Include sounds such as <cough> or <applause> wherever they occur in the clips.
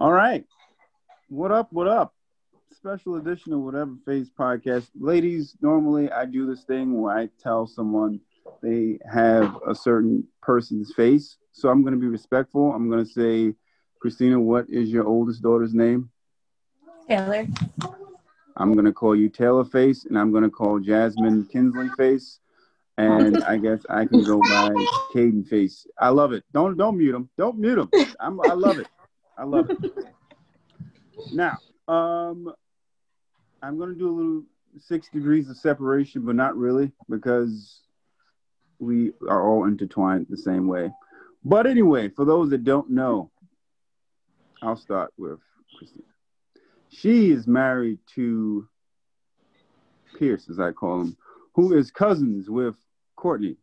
All right. What up? What up? Special edition of Whatever Face podcast. Ladies, normally I do this thing where I tell someone they have a certain person's face. So I'm going to be respectful. I'm going to say, Christina, what is your oldest daughter's name? Taylor. I'm going to call you Taylor Face, and I'm going to call Jasmine Kinsley Face. And I guess I can go by Caden Face. I love it. Don't don't mute him. Don't mute him. I'm, I love it. I love it. Now, um, I'm going to do a little six degrees of separation, but not really because we are all intertwined the same way. But anyway, for those that don't know, I'll start with Christina. She is married to Pierce, as I call him, who is cousins with Courtney.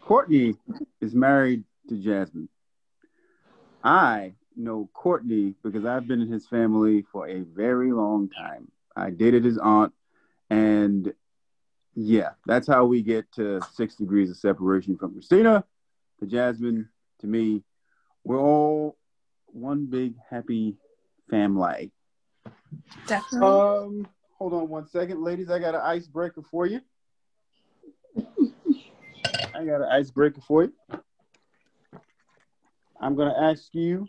Courtney is married to Jasmine. I know Courtney because I've been in his family for a very long time. I dated his aunt, and yeah, that's how we get to six degrees of separation from Christina to Jasmine to me. We're all one big happy family. Definitely. Um, hold on one second, ladies. I got an icebreaker for you. I got an icebreaker for you. I'm gonna ask you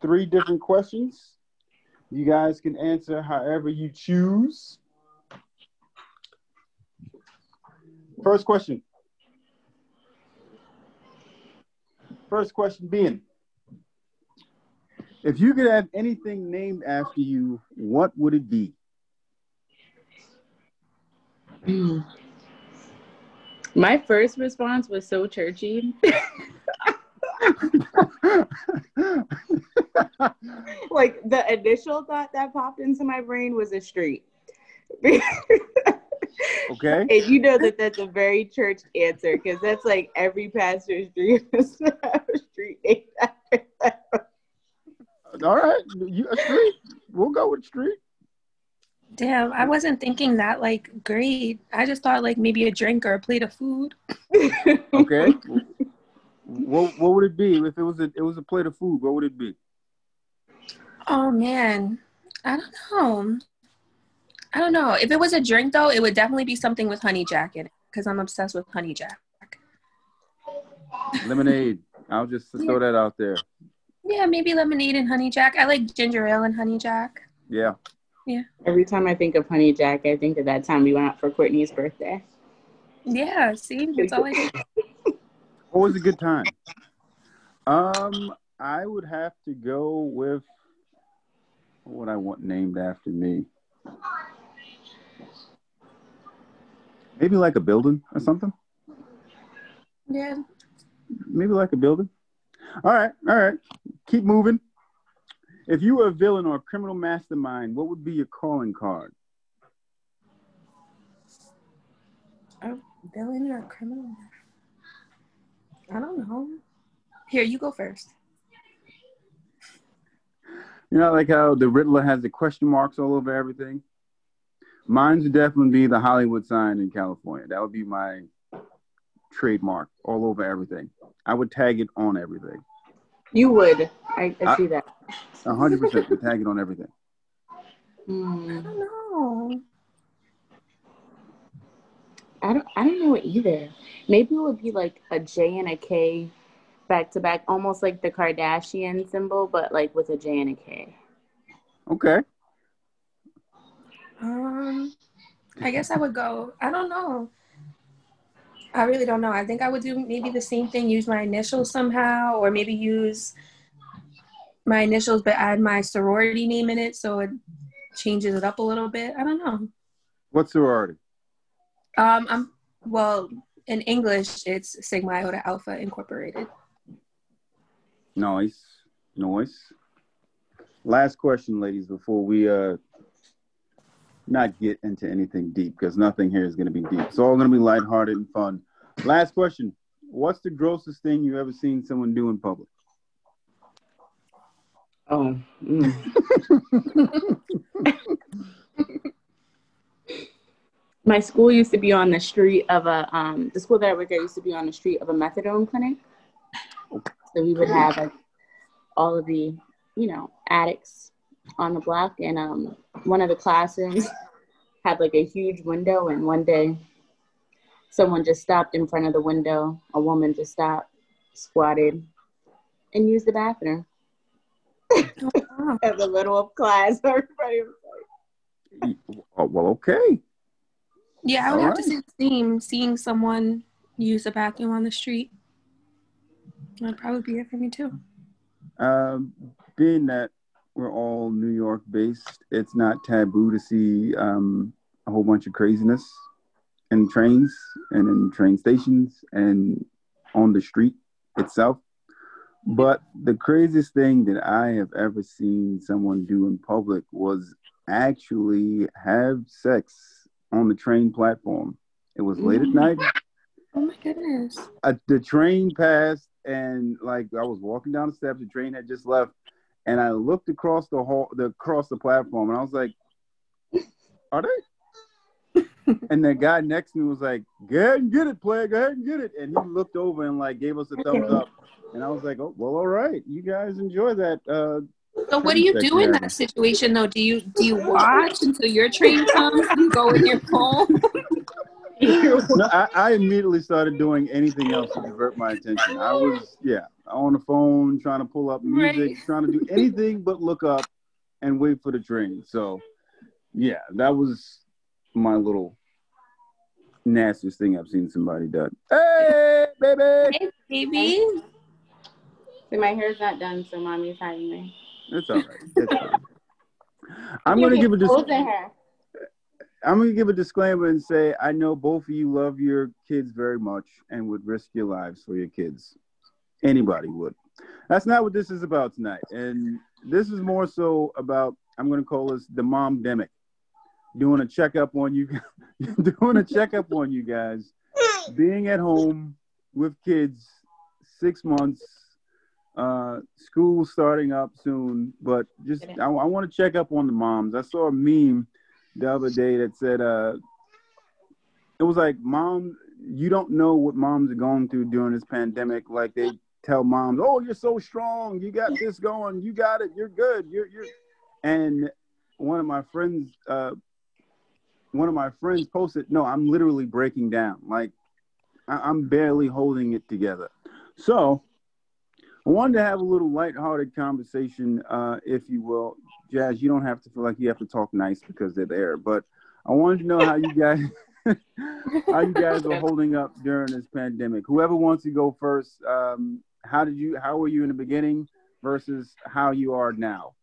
three different questions. You guys can answer however you choose. First question. First question being if you could have anything named after you, what would it be? Hmm. My first response was so churchy. <laughs> <laughs> like the initial thought that popped into my brain was a street. <laughs> okay. And you know that that's a very church answer because that's like every pastor's dream <laughs> is to have a street named after them. All right, you a street. We'll go with street. Damn, I wasn't thinking that like great. I just thought like maybe a drink or a plate of food. Okay. What what would it be if it was a it was a plate of food? What would it be? Oh man, I don't know. I don't know. If it was a drink though, it would definitely be something with honey jack in it because I'm obsessed with honey jack. Lemonade. I'll just <laughs> throw that out there. Yeah, maybe lemonade and honey jack. I like ginger ale and honey jack. Yeah. Yeah. Every time I think of Honey Jack, I think of that time we went out for Courtney's birthday. Yeah, see, that's all I do. Always a good time. Um, I would have to go with what I want named after me. Maybe like a building or something. Yeah. Maybe like a building. All right, all right. Keep moving. If you were a villain or a criminal mastermind, what would be your calling card? A villain or a criminal? I don't know. Here, you go first. You know, like how the Riddler has the question marks all over everything. Mine would definitely be the Hollywood sign in California. That would be my trademark all over everything. I would tag it on everything. You would. I, I see that. A hundred percent would tag it on everything. I Hmm. don't know. I don't I don't know either. Maybe it would be like a J and a K back to back, almost like the Kardashian symbol, but like with a J and a K. Okay. Um, I guess I would go. I don't know. I really don't know. I think I would do maybe the same thing. Use my initials somehow, or maybe use my initials but add my sorority name in it, so it changes it up a little bit. I don't know. What sorority? Um, I'm well in English. It's Sigma Iota Alpha Incorporated. Nice. Nice. Last question, ladies, before we uh not get into anything deep, because nothing here is gonna be deep. It's all gonna be lighthearted and fun. Last question. What's the grossest thing you've ever seen someone do in public? Oh. mm. <laughs> <laughs> My school used to be on the street of a um the school that I work at used to be on the street of a methadone clinic. So we would have like all of the you know, addicts on the block, and um, one of the classrooms had like a huge window, and one day someone just stopped in front of the window. A woman just stopped, squatted, and used the bathroom. Oh, wow. At the middle of class, <laughs> everybody was like, oh, "Well, okay." Yeah, I would All have right. to say the same. Seeing someone use the bathroom on the street, that'd probably be it for me too. Um, being that we're all New York based, it's not taboo to see um, a whole bunch of craziness in trains and in train stations and on the street itself. But the craziest thing that I have ever seen someone do in public was actually have sex on the train platform. It was late at night. Oh my goodness. Uh, the train passed, and like I was walking down the steps, the train had just left, and I looked across the hall, the across the platform, and I was like, "Are they?" <laughs> and the guy next to me was like, "Go ahead and get it, player. Go ahead and get it." And he looked over and like gave us a thumbs up. And I was like, "Oh, well, all right. You guys enjoy that." Uh, so what do you do in that situation though? Do you do you watch until your train comes? Do you go in your phone? <laughs> no, I, I, immediately started doing anything else to divert my attention. I was, yeah, on the phone trying to pull up music, right. trying to do anything but look up and wait for the train. So, yeah, that was my little nastiest thing I've seen somebody do. Hey, baby! Hey, baby! See, my hair's not done, so mommy's hiding me. It's all right. It's all right. <laughs> I'm going to give a disclaimer. I'm going to give a disclaimer and say I know both of you love your kids very much and would risk your lives for your kids. Anybody would. That's not what this is about tonight. And this is more so about I'm going to call this the mom demic. Doing a checkup on you, <laughs> doing a checkup on you guys, being at home with kids, six months, uh, school starting up soon, but just I, I want to check up on the moms. I saw a meme the other day that said, uh, it was like, mom, you don't know what moms are going through during this pandemic. Like they tell moms, oh, you're so strong, you got this going, you got it, you're good, you're you're. And one of my friends, uh, one of my friends posted, no, I'm literally breaking down. Like I- I'm barely holding it together. So I wanted to have a little lighthearted conversation, uh, if you will. Jazz, you don't have to feel like you have to talk nice because they're there, but I wanted to know how you guys <laughs> how you guys are holding up during this pandemic. Whoever wants to go first, um, how did you how were you in the beginning versus how you are now?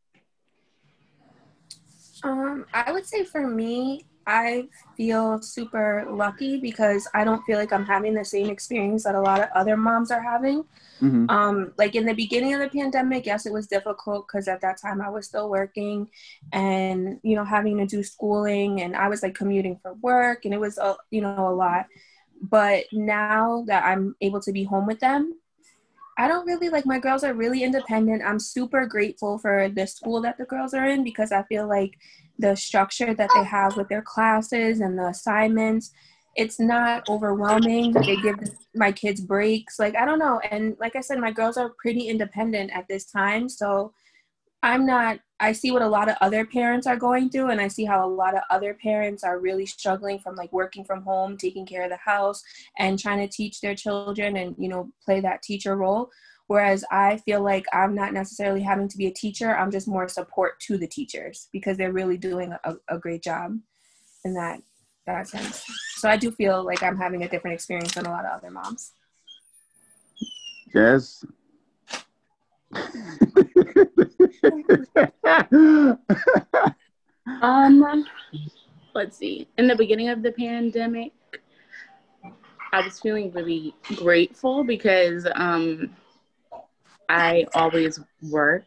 Um, I would say for me, I feel super lucky because I don't feel like I'm having the same experience that a lot of other moms are having. Mm-hmm. Um, like in the beginning of the pandemic, yes, it was difficult because at that time I was still working and, you know, having to do schooling and I was like commuting for work and it was, a, you know, a lot. But now that I'm able to be home with them, I don't really like my girls are really independent. I'm super grateful for the school that the girls are in because I feel like the structure that they have with their classes and the assignments it's not overwhelming. They give my kids breaks. Like i don't know. And like i said my girls are pretty independent at this time. So i'm not i see what a lot of other parents are going through and i see how a lot of other parents are really struggling from like working from home taking care of the house and trying to teach their children and you know play that teacher role Whereas I feel like I'm not necessarily having to be a teacher, I'm just more support to the teachers because they're really doing a, a great job in that that sense. So I do feel like I'm having a different experience than a lot of other moms. Yes. Um let's see. In the beginning of the pandemic, I was feeling really grateful because um I always work,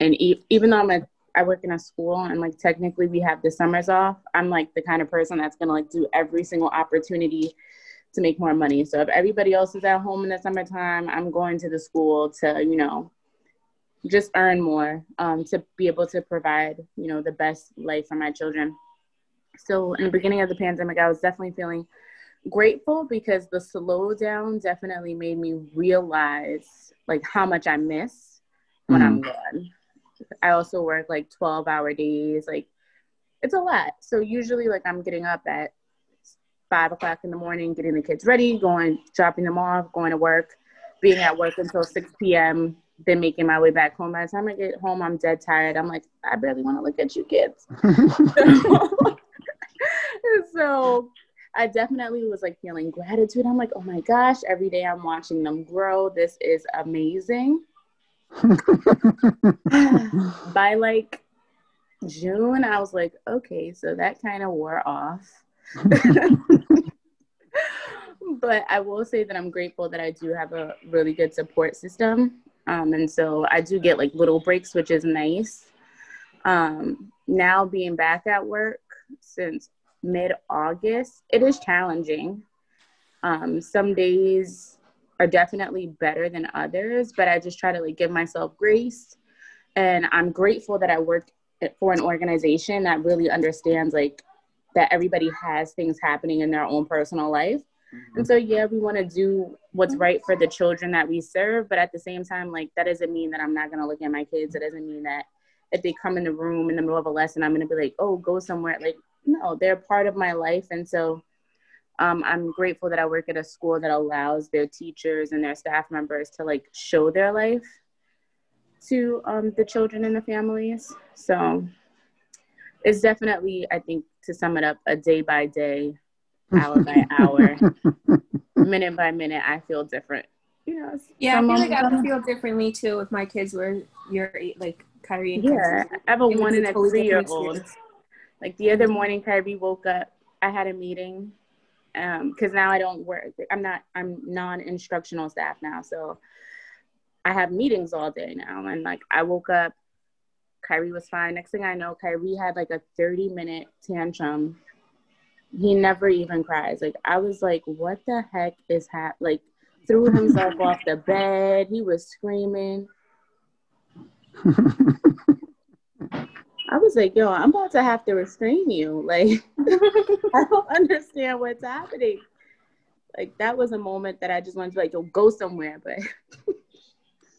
and e- even though I'm a I work in a school and like technically we have the summers off. I'm like the kind of person that's gonna like do every single opportunity to make more money. So if everybody else is at home in the summertime, I'm going to the school to, you know, just earn more um, to be able to provide, you know, the best life for my children. So in the beginning of the pandemic, I was definitely feeling grateful because the slowdown definitely made me realize like how much I miss when mm. I'm gone. I also work like 12 hour days. Like it's a lot. So usually like I'm getting up at five o'clock in the morning, getting the kids ready, going, dropping them off, going to work, being at work until 6 p.m., then making my way back home. By the time I get home, I'm dead tired. I'm like, I barely want to look at you kids. <laughs> <laughs> so I definitely was like feeling gratitude. I'm like, oh my gosh, every day I'm watching them grow. This is amazing. <laughs> By like June, I was like, okay, so that kind of wore off. <laughs> but I will say that I'm grateful that I do have a really good support system. Um, and so I do get like little breaks, which is nice. Um, now being back at work since mid August, it is challenging. Um, some days are definitely better than others, but I just try to like give myself grace. And I'm grateful that I work for an organization that really understands like that everybody has things happening in their own personal life. Mm-hmm. And so, yeah, we want to do what's right for the children that we serve, but at the same time, like that doesn't mean that I'm not going to look at my kids. It doesn't mean that if they come in the room in the middle of a lesson, I'm going to be like, oh, go somewhere. Like, no, they're part of my life. And so um, I'm grateful that I work at a school that allows their teachers and their staff members to like show their life to um, the children and the families. So it's definitely, I think, to sum it up, a day by day, <laughs> hour by hour, minute by minute, I feel different. You know, yeah, I feel like I would feel differently too if my kids were your like Kyrie and Yeah, I have a one and a three year old. Like the other morning, Kyrie woke up. I had a meeting because um, now I don't work. I'm not. I'm non-instructional staff now, so I have meetings all day now. And like I woke up, Kyrie was fine. Next thing I know, Kyrie had like a 30-minute tantrum. He never even cries. Like I was like, what the heck is hap? Like threw himself off the <laughs> bed. He was screaming. I was like, yo, I'm about to have to restrain you. Like, <laughs> I don't understand what's happening. Like, that was a moment that I just wanted to like, yo, go somewhere. But <laughs>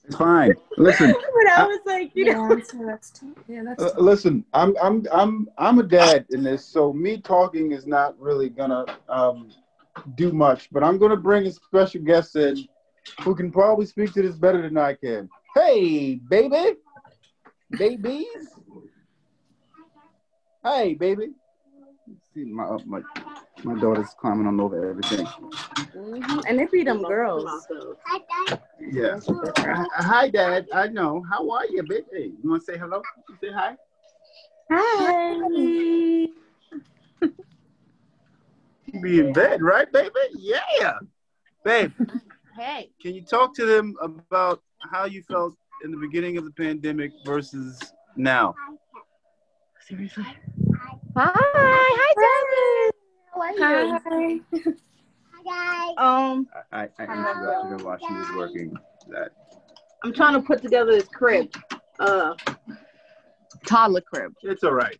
it's fine. Listen. <laughs> but I was like, you yeah, know, that's t- yeah, that's uh, listen. I'm I'm I'm I'm a dad in this, so me talking is not really gonna um, do much. But I'm gonna bring a special guest in who can probably speak to this better than I can. Hey, baby, babies. Hey, baby. See my uh, my my daughter's climbing on over everything. Mm-hmm. And they be them girls. Hi, Dad. Yeah. Hi, Dad. I know. How are you, baby? You want to say hello? say hi. Hi. you be in bed, right, baby? Yeah. Babe. Hey. Can you talk to them about how you felt in the beginning of the pandemic versus now? Seriously. Hi. Hi, Jasmine. How are you? Hi. Hi, guys. Um, I, I interrupted her while she was working. That I'm trying to put together this crib. Uh, toddler crib. It's all right.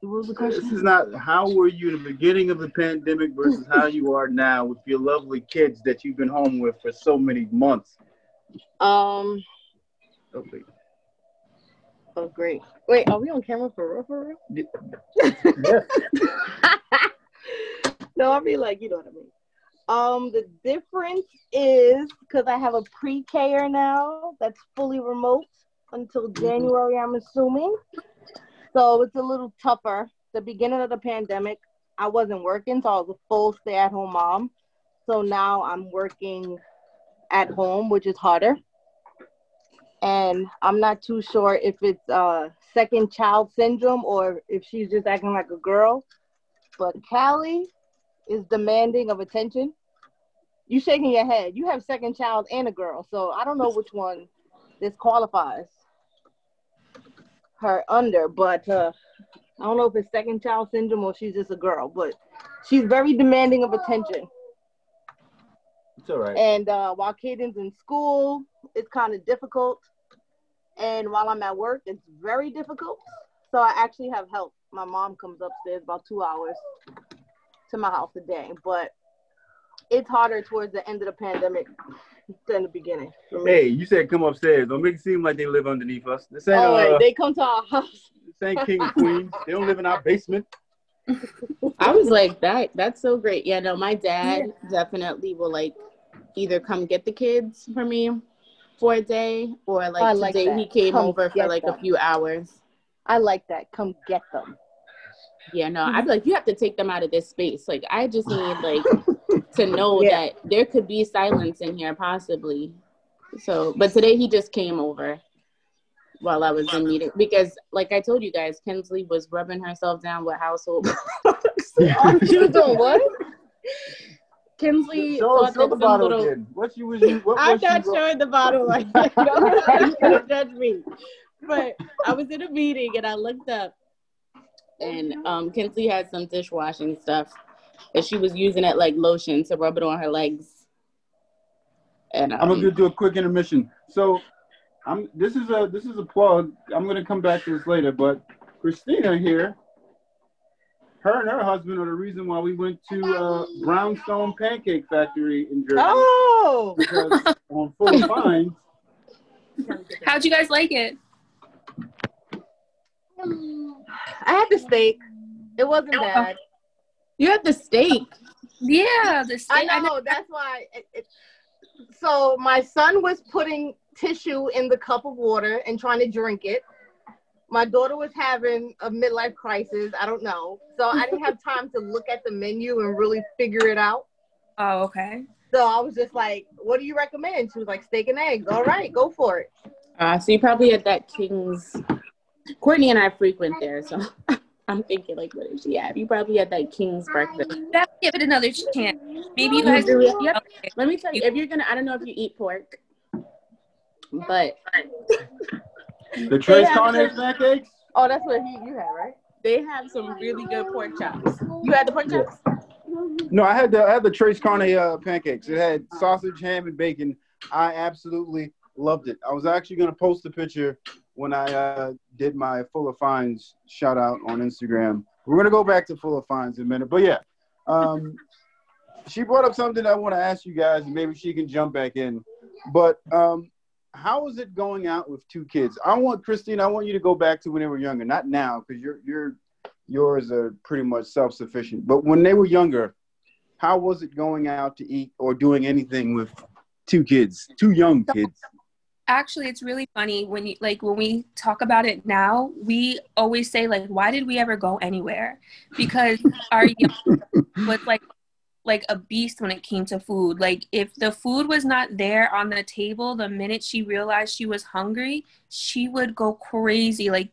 What was the question? This is not how were you in the beginning of the pandemic versus how you are now with your lovely kids that you've been home with for so many months. Um. Okay. Oh, great. Wait, are we on camera for real? For real? Yeah. <laughs> no, I mean like you know what I mean. Um, the difference is because I have a pre-Ker now that's fully remote until mm-hmm. January, I'm assuming. So it's a little tougher. The beginning of the pandemic, I wasn't working, so I was a full stay-at-home mom. So now I'm working at home, which is harder and I'm not too sure if it's uh second child syndrome or if she's just acting like a girl. But Callie is demanding of attention. You shaking your head. You have second child and a girl, so I don't know which one this qualifies her under, but uh, I don't know if it's second child syndrome or she's just a girl, but she's very demanding of attention. It's all right. And uh, while Caden's in school, it's kind of difficult. And while I'm at work, it's very difficult. So I actually have help. My mom comes upstairs about two hours to my house a day. But it's harder towards the end of the pandemic than the beginning. Hey, you said come upstairs. Don't make it seem like they live underneath us. This ain't, Oh, uh, they come to our <laughs> house. this ain't king and queen. They don't live in our basement. I was like, that that's so great. Yeah, no, my dad definitely will like either come get the kids for me for a day or like today that. he came Come over for like a few hours. I like that. Come get them. Yeah, no, I'd be like, you have to take them out of this space. Like, I just need like to <laughs> know Yeah. that there could be silence in here, possibly. So, but today he just came over while I was in meeting because, like I told you guys, Kinsley was rubbing herself down with household. she was doing what? Kinsley Show, thought show that the some bottle little. again. What you was you? What I'm was not showing the bottle <laughs> like that. <laughs> Don't, don't judge me. But I was in a meeting and I looked up, and um, Kinsley had some dishwashing stuff, and she was using it like lotion to rub it on her legs. And um, I'm gonna do a quick intermission. So, I'm. This is a this is a plug. I'm gonna come back to this later, but Christina here, her and her husband are the reason why we went to uh, Brownstone Pancake Factory in Jersey Oh, because on Full of <laughs> Fines. How'd you guys like it? I had the steak. It wasn't bad. you had the steak. Yeah, the steak. I know. That's why. It, it, so my son was putting tissue in the cup of water and trying to drink it. My daughter was having a midlife crisis. I don't know. So I didn't have time to look at the menu and really figure it out. Oh, okay. So I was just like, "What do you recommend?" She was like, "Steak and eggs." All right, go for it. Uh, so you probably had that King's. Courtney and I frequent there, so <laughs> I'm thinking like, what did she have? You probably had that King's breakfast. Give it another chance. Maybe you You guys. do. Yep. Okay. Let me tell you, if you're gonna, I don't know if you eat pork, but The Trace They have Carnes the- pancakes. Oh, that's what he you had, right? they have some really good pork chops. You had the pork chops? No, I had the I had the Tres Carne uh, pancakes. It had sausage, ham, and bacon. I absolutely loved it. I was actually gonna post a picture when I uh, did my Full of Fines shout out on Instagram. We're gonna go back to Full of Fines in a minute, but yeah, um, she brought up something I want to ask you guys, and maybe she can jump back in. But um, how is it going out with two kids? I want Christine. I want you to go back to when they were younger, not now, because you're you're yours are pretty much self sufficient. But when they were younger, how was it going out to eat or doing anything with two kids, two young kids? Actually, it's really funny when you like when we talk about it now. We always say like, "Why did we ever go anywhere?" Because our young was like like a beast when it came to food. Like if the food was not there on the table, the minute she realized she was hungry, she would go crazy. Like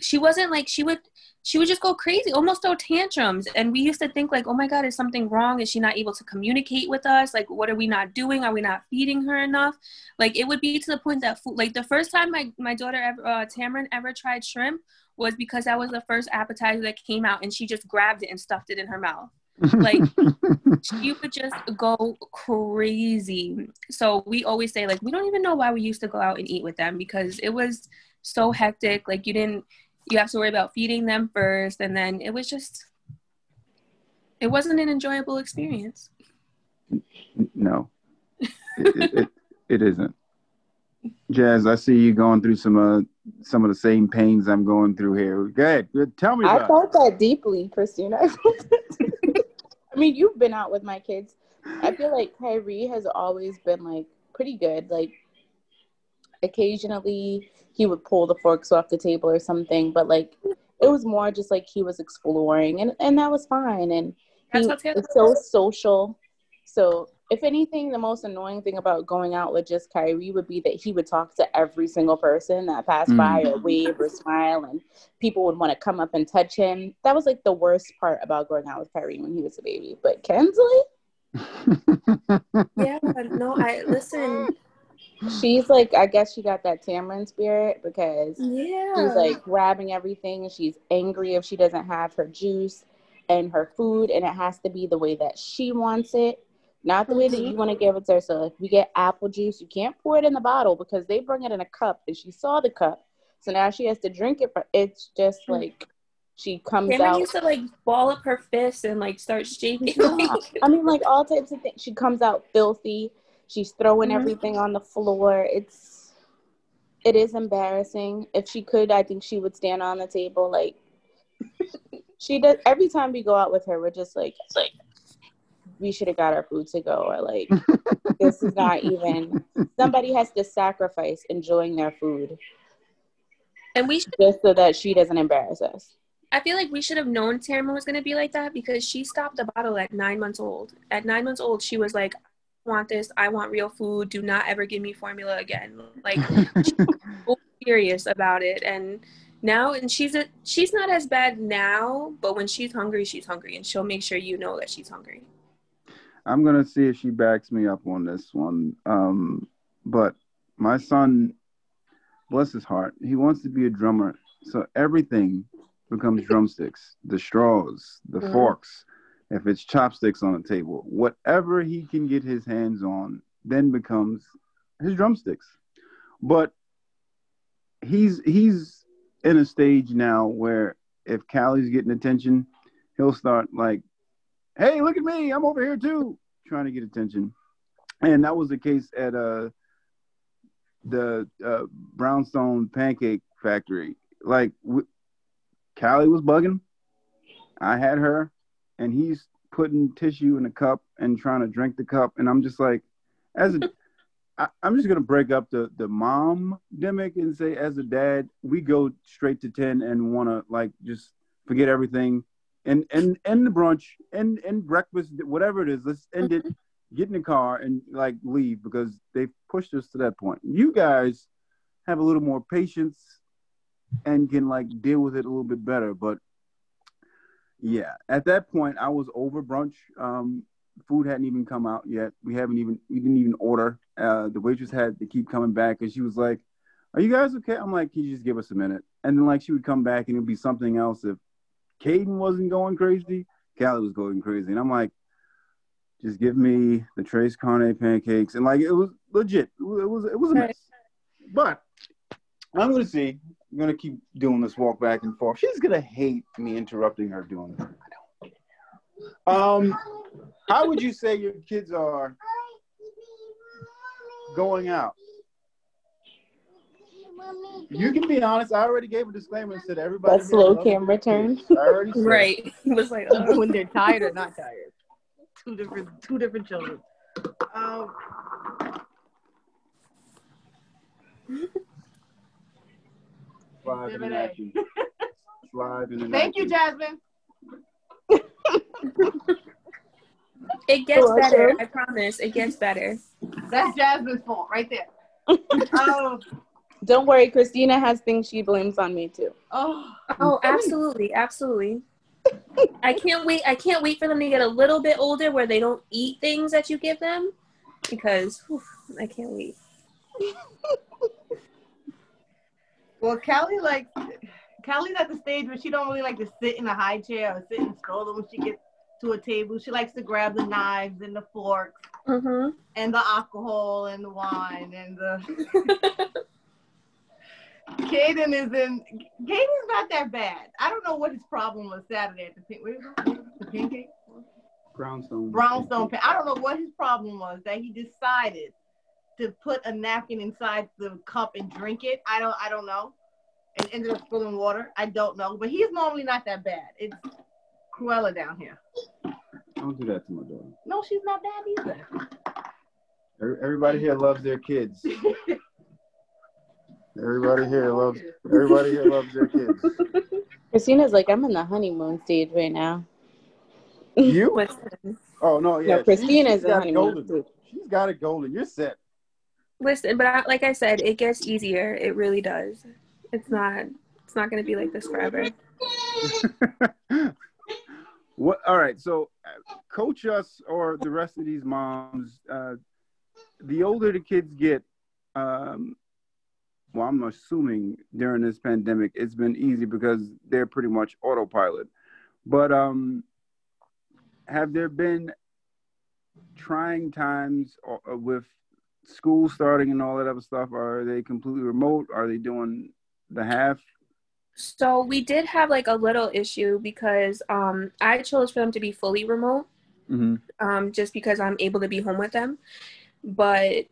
she wasn't like she would she would just go crazy, almost throw tantrums. And we used to think like, oh my God, is something wrong? Is she not able to communicate with us? Like, what are we not doing? Are we not feeding her enough? Like it would be to the point that food, like the first time my, my daughter ever, uh, Tamron ever tried shrimp was because that was the first appetizer that came out and she just grabbed it and stuffed it in her mouth. Like <laughs> she would just go crazy. So we always say like we don't even know why we used to go out and eat with them because it was so hectic. Like you didn't you have to worry about feeding them first and then it was just it wasn't an enjoyable experience. no, <laughs> it, it, it, it isn't. Jazz, I see you going through some uh, some of the same pains I'm going through here. Go ahead, Good. tell me I about. felt that deeply, Christina. <laughs> I felt that- I mean, you've been out with my kids. I feel like Kyrie has always been like pretty good. Like occasionally he would pull the forks off the table or something, but like it was more just like he was exploring and, and that was fine. And he That's how Taylor is so social. So if anything, the most annoying thing about going out with just Kyrie would be that he would talk to every single person that passed mm. by or wave or smile, and people would want to come up and touch him. That was like the worst part about going out with Kyrie when he was a baby. But Kinsley, Yeah, but no, I listen. she's like, I guess she got that Tamron spirit because Yeah. she's like grabbing everything and she's angry if she doesn't have her juice and her food, and it has to be the way that she wants it. Not the way that you want to give it to her. So if we get apple juice, you can't pour it in the bottle because they bring it in a cup and she saw the cup. So now she has to drink it. For, it's just like She comes Cameron out. used to like ball up her fists and like start shaking. <laughs> Yeah. I mean, like all types of things. She comes out filthy. She's throwing Mhm. everything on the floor. It's it is embarrassing. If she could, I think she would stand on the table. Like <laughs> she does every time we go out with her. We're just like, like we should have got our food to go, or like <laughs> this is not even. Somebody has to sacrifice enjoying their food and we should just so that she doesn't embarrass us. I feel like we should have known Tamara was gonna be like that because she stopped the bottle at nine months old. At nine months old, she was like, I want this, I want real food, do not ever give me formula again. Like <laughs> so serious about it. And now and she's a she's not as bad now, but when she's hungry, she's hungry and she'll make sure you know that she's hungry. I'm gonna see if she backs me up on this one. Um, but my son, bless his heart, he wants to be a drummer. So everything becomes <laughs> drumsticks, the straws, the Mhm. forks. If it's chopsticks on the table, whatever he can get his hands on, then becomes his drumsticks. But he's he's in a stage now where if Callie's getting attention, he'll start like hey, look at me, I'm over here too, trying to get attention. And that was the case at uh the uh, Brownstone Pancake Factory. Like, w- Callie was bugging. I had her, and he's putting tissue in a cup and trying to drink the cup, and I'm just like, as a I, I'm just gonna break up the the mom demic and say, as a dad, we go straight to ten and want to like just forget everything and and end the brunch and and breakfast, whatever it is. Let's end it. Get in the car and like leave because they've pushed us to that point. You guys have a little more patience and can like deal with it a little bit better. But yeah, at that point, I was over brunch. Um, food hadn't even come out yet. We haven't even we didn't even order. Uh, the waitress had to keep coming back and she was like, "Are you guys okay?" I'm like, "Can you just give us a minute?" And then like she would come back and it'd be something else. If Caden wasn't going crazy, Callie was going crazy, and I'm like, "Just give me the Tres Carne pancakes." And like it was legit. It was it was, a mess. But I'm gonna see. I'm gonna keep doing this walk back and forth. She's gonna hate me interrupting her doing don't. Um, how would you say your kids are going out? You can be honest. I already gave a disclaimer and said everybody. That slow camera their turn. kids. I already said. Right. <laughs> It was like, Uh, when they're tired or not tired. Two different two different children. Um, Live in action. Live in thank you. Jasmine. <laughs> it gets You're better. welcome. I promise. It gets better. That's Jasmine's fault right there. <laughs> um, Don't worry, Christina has things she blames on me too. oh, Oh, absolutely, absolutely. I can't wait. I can't wait for them to get a little bit older where they don't eat things that you give them, because whew, I can't wait. <laughs> well, Callie like Callie's at the stage where she don't really like to sit in a high chair or sit and stroll when she gets to a table. She likes to grab the knives and the forks Mm-hmm. and the alcohol and the wine and the <laughs> Caden is in. Caden's not that bad. I don't know what his problem was Saturday at the pin- where is the pancake Brownstone. brownstone. I don't know what his problem was that he decided to put a napkin inside the cup and drink it. I don't. I don't know. And ended up spilling water. I don't know. But he's normally not that bad. It's Cruella down here. Don't do that to my daughter. No, she's not bad either. Everybody here loves their kids. <laughs> Everybody here loves. Everybody here loves their kids. <laughs> Christina's like, I'm in the honeymoon stage right now. You? <laughs> Listen, Oh no, yeah. no, Christina's she's in got honeymoon golden. stage. She's got it golden. You're set. listen, but I, like I said, it gets easier. It really does. It's not. It's not going to be like this forever. <laughs> what? All right. So, uh, coach us or the rest of these moms. Uh, the older the kids get, um, well, I'm assuming during this pandemic, it's been easy because they're pretty much autopilot. But um, have there been trying times or with school starting and all that other stuff? Are they completely remote? Are they doing the half So we did have like a little issue because um, I chose for them to be fully remote, hmm um, just because I'm able to be home with them. But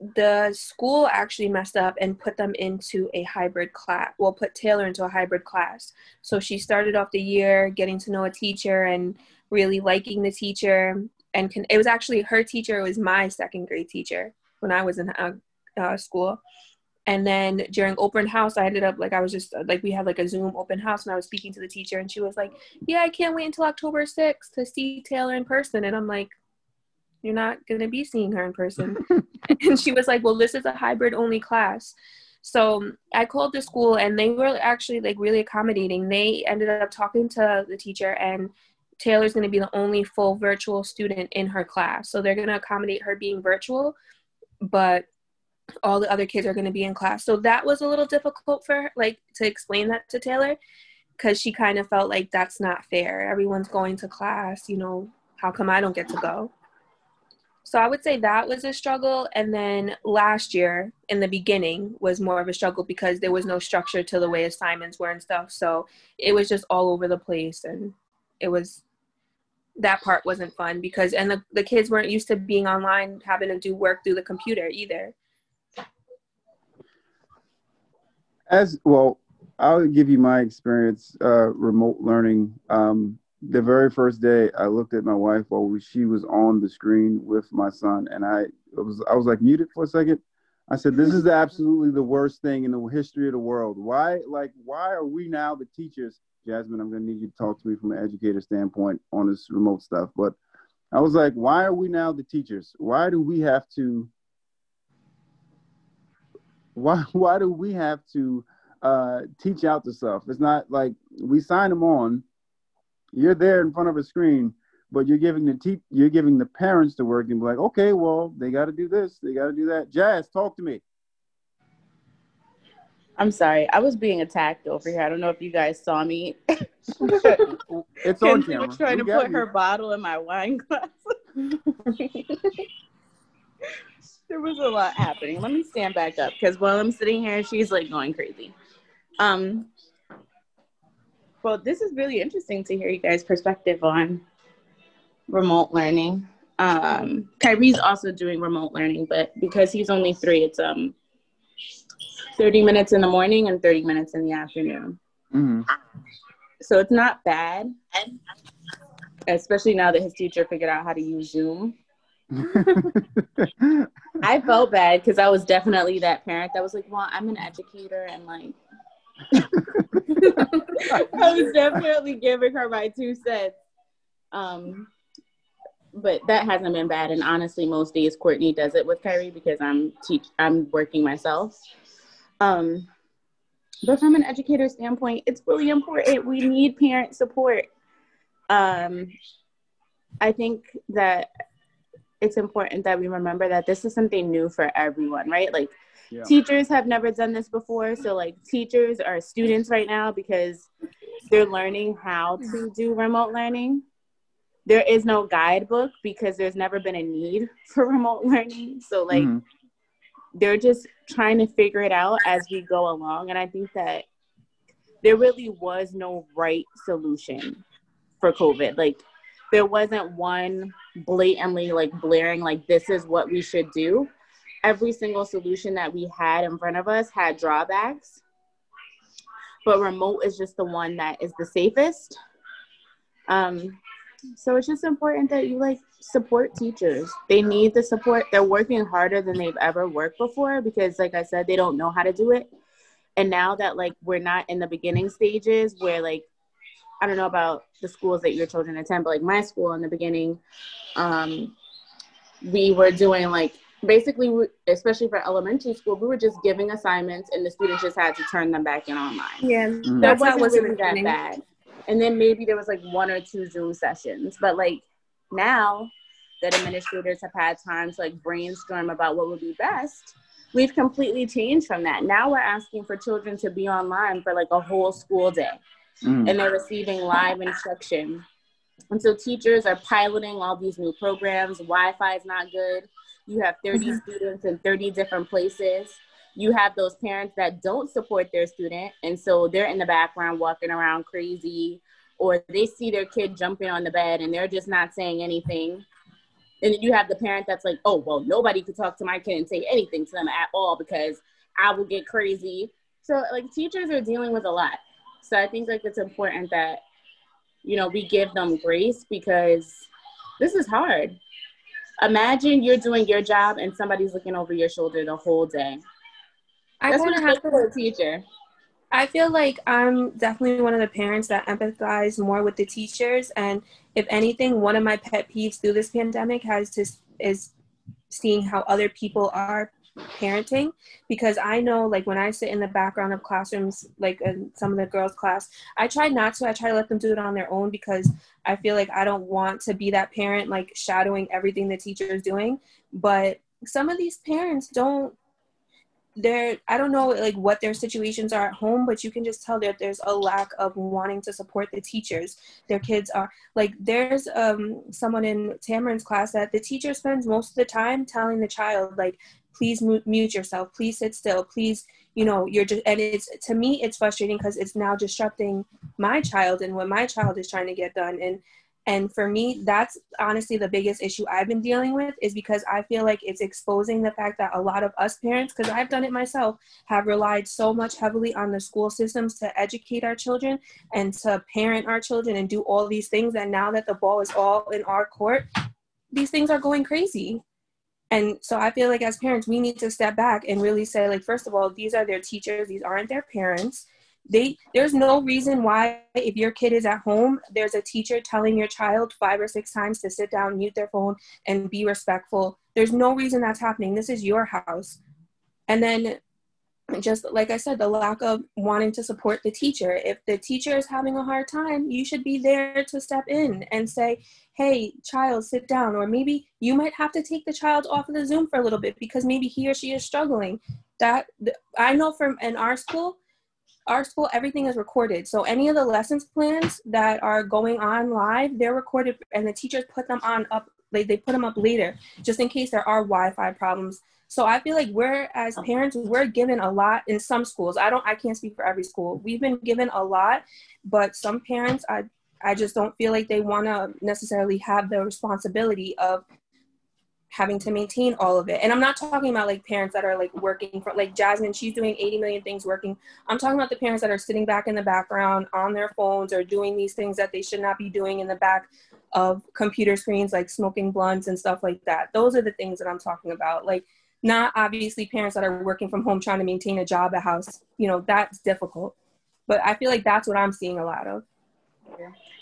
the school actually messed up and put them into a hybrid class. Well, put Taylor into a hybrid class. So she started off the year getting to know a teacher and really liking the teacher. And can, it was actually her teacher was my second grade teacher when I was in uh, uh, school. And then during open house, I ended up like I was just like we had like a Zoom open house, and I was speaking to the teacher, and she was like, "Yeah, I can't wait until October 6th to see Taylor in person." And I'm like, "You're not gonna be seeing her in person." <laughs> and she was like, "Well, this is a hybrid only class." So I called the school, and they were actually like really accommodating. They ended up talking to the teacher, and Taylor's going to be the only full virtual student in her class. So they're going to accommodate her being virtual, but all the other kids are going to be in class. So that was a little difficult for her, like to explain that to Taylor because she kind of felt like that's not fair. Everyone's going to class, you know, how come I don't get to go? So I would say that was a struggle. And then last year in the beginning was more of a struggle because there was no structure to the way assignments were and stuff. So it was just all over the place and it was that part wasn't fun because and the, the kids weren't used to being online having to do work through the computer either. As well, I'll give you my experience uh, remote learning. Um, the very first day, I looked at my wife while she was on the screen with my son, and I was I was like muted for a second. I said, "This is absolutely the worst thing in the history of the world. Why, like, why are we now the teachers?" Jasmine, I'm going to need you to talk to me from an educator standpoint on this remote stuff. But I was like, why are we now the teachers? Why do we have to why why do we have to uh, teach out the stuff? It's not like we sign them on. You're there in front of a screen, but you're giving the te- you're giving the parents the work and be like, okay, well, they got to do this, they got to do that. Jazz, talk to me. I'm sorry, I was being attacked over here. I don't know if you guys saw me. <laughs> it's on camera. was trying We to put you. her bottle in my wine glass. <laughs> there was a lot happening. Let me stand back up because while I'm sitting here, she's like going crazy. Um, well, this is really interesting to hear you guys' perspective on remote learning. Um, Kyrie's also doing remote learning, but because he's only three, it's um 30 minutes in the morning and 30 minutes in the afternoon. Mhm. So it's not bad, especially now that his teacher figured out how to use Zoom. <laughs> I felt bad because I was definitely that parent that was like, well, I'm an educator and like, I was definitely giving her my two cents. Um, but that hasn't been bad. And honestly, most days Courtney does it with Kyrie because I'm teach I'm working myself. Um, but from an educator standpoint, it's really important. We need parent support. Um, I think that it's important that we remember that this is something new for everyone, right? Like Yeah. teachers have never done this before. So like teachers are students right now because they're learning how to do remote learning. There is no guidebook because there's never been a need <laughs> for remote learning. So like Mhm. they're just trying to figure it out as we go along. And I think that there really was no right solution for COVID. Like there wasn't one blatantly like blaring like this is what we should do. Every single solution that we had in front of us had drawbacks. But remote is just the one that is the safest. Um, so it's just important that you like support teachers. They need the support. They're working harder than they've ever worked before because, like I said, they don't know how to do it. And now that like we're not in the beginning stages where like I don't know about the schools that your children attend, but like my school in the beginning, um, we were doing like basically, especially for elementary school, we were just giving assignments and the students just had to turn them back in online Yeah, Mhm. that that's how wasn't it was in really that bad. And then maybe there was like one or two Zoom sessions, but like now that administrators have had time to like brainstorm about what would be best, we've completely changed from that. Now we're asking for children to be online for like a whole school day Mhm. and they're receiving live instruction. And so teachers are piloting all these new programs. Wi-Fi is not good. You have 30 mm-hmm. students in 30 different places. you have those parents that don't support their student and so they're in the background walking around crazy or they see their kid jumping on the bed and they're just not saying anything. And then you have the parent that's like oh well nobody could talk to my kid and say anything to them at all because i will get crazy. So like teachers are dealing with a lot. So i think like it's important that you know we give them grace because this is hard imagine you're doing your job and somebody's looking over your shoulder the whole day. I that's what it's have like for a teacher. I feel like I'm definitely one of the parents that empathize more with the teachers, and if anything, one of my pet peeves through this pandemic has to is seeing how other people are parenting because I know like when I sit in the background of classrooms like in some of the girls class I try not to. I try to let them do it on their own because I feel like I don't want to be that parent like shadowing everything the teacher is doing. But some of these parents don't they're i don't know like what their situations are at home but you can just tell that there's a lack of wanting to support the teachers. Their kids are like there's um someone in Tamron's class that the teacher spends most of the time telling the child like please mute yourself please sit still please you know you're just and it's to me it's frustrating because it's now disrupting my child and what my child is trying to get done and and for me, that's honestly the biggest issue I've been dealing with is because I feel like it's exposing the fact that a lot of us parents, because I've done it myself, have relied so much heavily on the school systems to educate our children and to parent our children and do all these things. And now that the ball is all in our court, these things are going crazy. And so I feel like as parents, we need to step back and really say, like, first of all, these are their teachers, these aren't their parents. They there's no reason why if your kid is at home there's a teacher telling your child five or six times to sit down mute their phone and be respectful. There's no reason that's happening. This is your house. And then just like i said the lack of wanting to support the teacher. If the teacher is having a hard time you should be there to step in and say hey child sit down. Or maybe you might have to take the child off of the zoom for a little bit because maybe he or she is struggling. That i know from in our school our school everything is recorded. So any of the lessons plans that are going on live they're recorded and the teachers put them on up like they put them up later just in case there are wi-fi problems so i feel like we're as uh-huh. parents we're given a lot in some schools i don't i can't speak for every school we've been given a lot but some parents i i just don't feel like they want to necessarily have the responsibility of having to maintain all of it. And I'm not talking about like parents that are like working for like Jasmine, she's doing 80 million things working. I'm talking about the parents that are sitting back in the background on their phones or doing these things that they should not be doing in the back of computer screens, like smoking blunts and stuff like that. Those are the things that I'm talking about. Like not obviously parents that are working from home trying to maintain a job, a house, you know, that's difficult. But I feel like that's what I'm seeing a lot of.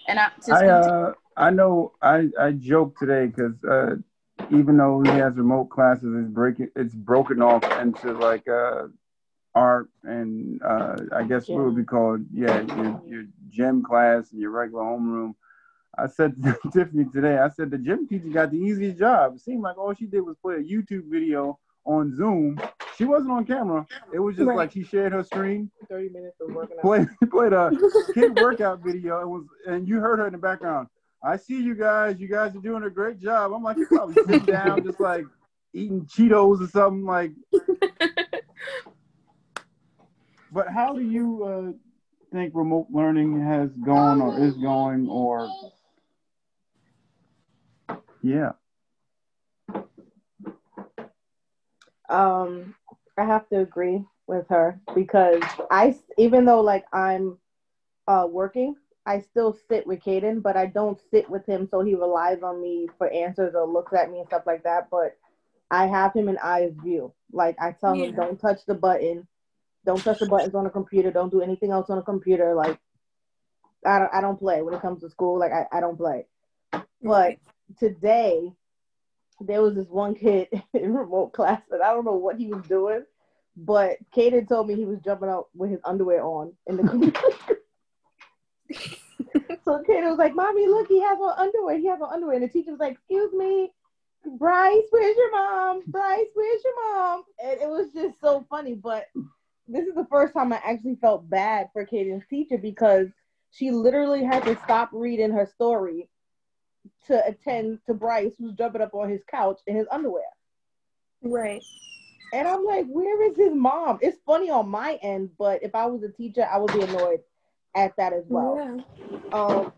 And I, I, uh, I know I, I joke today because uh, even though he has remote classes, it's breaking it's broken off into like uh art and uh I guess what would be called yeah your your gym class and your regular homeroom. I said <laughs> to Tiffany today, I said the gym teacher got the easiest job. It seemed like all she did was play a YouTube video on Zoom. She wasn't on camera. It was just right. like she shared her screen. 30 minutes of working out. Played, <laughs> played a <laughs> kid workout video. It was and you heard her in the background. I see you guys. You guys are doing a great job. I'm like, you're probably sitting <laughs> down, just like eating Cheetos or something. Like, but how do you uh, think remote learning has gone or is going, or yeah? Um, I have to agree with her because I, even though like I'm uh, working I still sit with Caden, but I don't sit with him so he relies on me for answers or looks at me and stuff like that. But I have him in eyes view. Like I tell yeah. him, don't touch the button, don't touch the buttons on the computer, don't do anything else on the computer. Like I don't, I don't play when it comes to school. Like I, I don't play. But today there was this one kid <laughs> in remote class and I don't know what he was doing, but Kaden told me he was jumping out with his underwear on in the <laughs> so Kaden was like, Mommy, look, he has on underwear. He has on underwear. And the teacher was like, Excuse me, Bryce, where's your mom? Bryce, where's your mom? And it was just so funny. But this is the first time I actually felt bad for Kaden's teacher because she literally had to stop reading her story to attend to Bryce, who's jumping up on his couch in his underwear. Right. And I'm like, where is his mom? It's funny on my end, but if I was a teacher, I would be annoyed at that as well. Yeah. Um,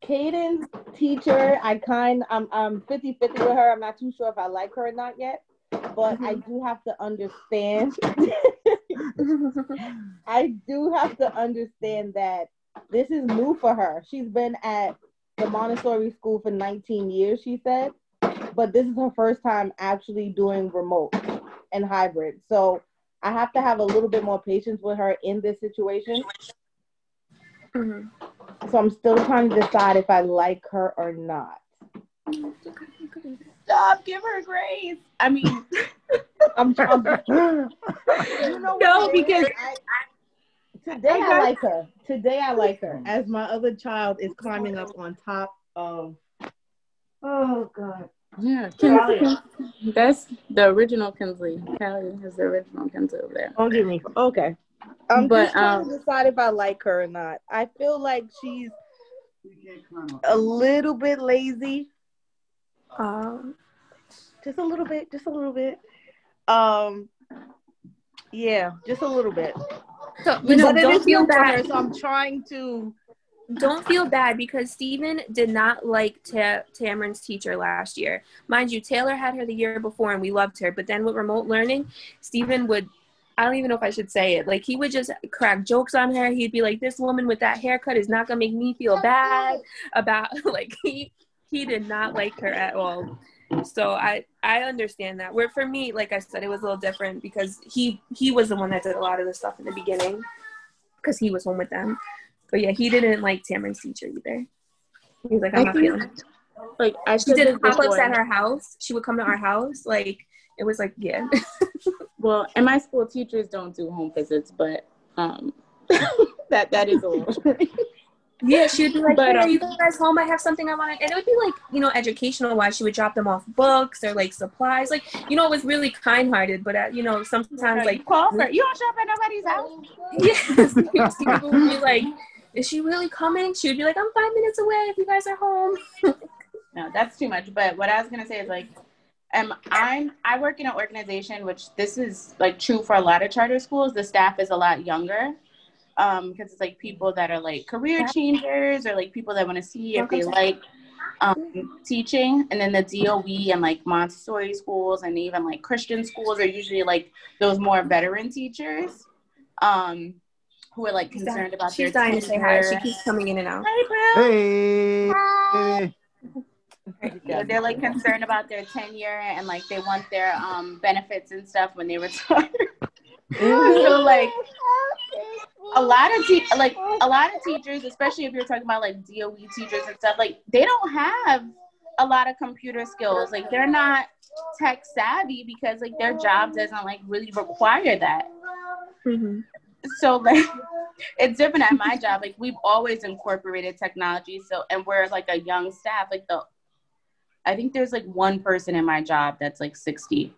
Caden's teacher, I kind, I'm, I'm 50 50 with her. I'm not too sure if I like her or not yet, but I do have to understand. <laughs> <laughs> I do have to understand that this is new for her. She's been at the Montessori school for 19 years, she said, but this is her first time actually doing remote and hybrid. So I have to have a little bit more patience with her in this situation. Mhm. So I'm still trying to decide if I like her or not. Stop, give her grace. I mean, <laughs> I'm trying. You know No, what it is? because- I, today I like her. Today I like her. As my other child is climbing up on top of. Oh God. yeah, Kinsley. That's the original Kinsley. Callie is the original Kinsley over there. Don't give me. Okay. I'm But, just trying um, to decide if I like her or not. I feel like she's a little bit lazy. Um, Just a little bit. Just a little bit. Um. Yeah, just a little bit. So you know, don't feel bad. so I'm trying to. Don't feel bad because Stephen did not like Ta- Tamron's teacher last year. Mind you, Taylor had her the year before and we loved her. But then with remote learning, Stephen would, I don't even know if I should say it, like he would just crack jokes on her. He'd be like, this woman with that haircut is not going to make me feel bad about, <laughs> like, he, he did not like her at all. So I, I understand that. Where for me, like I said, it was a little different because he, he was the one that did a lot of the stuff in the beginning because he was home with them. But yeah, he didn't like Tamron's teacher either. He was like, I'm I not think- feeling it. Like I She did pop ups at her house. She would come to our house. Like, it was like, yeah. <laughs> Well, in my school, teachers don't do home visits, but um, <laughs> that that is a little. <laughs> yeah, she would be like, But, hey, are um, you guys home? I have something I want to. And it would be like, you know, educational wise. She would drop them off books or like supplies. Like, you know, it was really kind hearted. But, uh, you know, sometimes like, you call for you don't show up at nobody's house. yes, <laughs> people would be like, is she really coming? She would be like, I'm five minutes away if you guys are home. <laughs> No, that's too much. But what I was gonna say is like, um, I'm I work in an organization which this is like true for a lot of charter schools. The staff is a lot younger, um, because it's like people that are like career changers or like people that want to see if they like um, teaching. And then the DOE and like Montessori schools and even like Christian schools are usually like those more veteran teachers, um, who are like concerned about their own. She's their dying to say hi. She tenure. keeps coming in and out. Hi, Bro. Hey. hey. Yeah, they're like concerned about their tenure and like they want their um benefits and stuff when they retire. <laughs> so like <laughs> a lot of te- <laughs> like a lot of teachers, especially if you're talking about like DOE teachers and stuff, like they don't have a lot of computer skills. Like they're not tech savvy because like their job doesn't like really require that. Mhm. So <laughs> like it's different at my job. Like we've always incorporated technology. So and we're like a young staff. Like the I think there's like one person in my job that's like 60.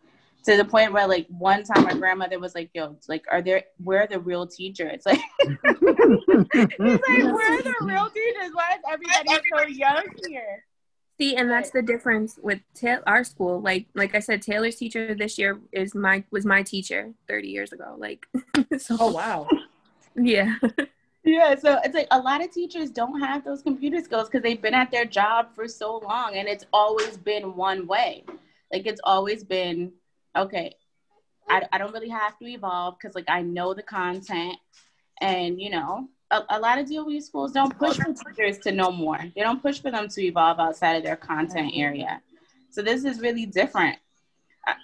To the point where like one time my grandmother was like, yo, it's like, are there where are the real teachers? <laughs> Like it's like <laughs> where are the real teachers? Why is everybody so young here? See, and that's the difference with ta- our school. Like, like I said, Taylor's teacher this year is my was my teacher thirty years ago. Like, <laughs> so Oh wow. yeah, Yeah, so it's like a lot of teachers don't have those computer skills because they've been at their job for so long and it's always been one way. Like it's always been, okay, I, I don't really have to evolve because like I know the content and you know, a, a lot of DOE schools don't push for teachers to know more. They don't push for them to evolve outside of their content area. So this is really different. Uh,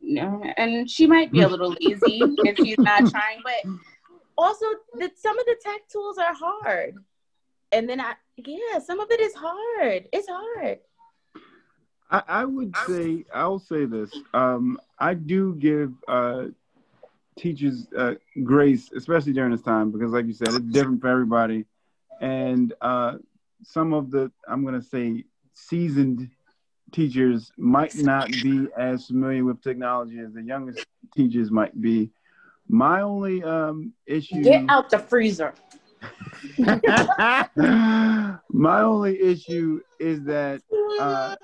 you know, and she might be a little lazy if she's not <laughs> trying, but also the, some of the tech tools are hard and then i yeah some of it is hard it's hard I, I would say I'll say this. Um, I do give uh, teachers uh, grace, especially during this time, because like you said, it's different for everybody, and uh, some of the I'm gonna say seasoned teachers might not be as familiar with technology as the youngest teachers might be. My only um, issue. get out the freezer <laughs> My only issue is that uh,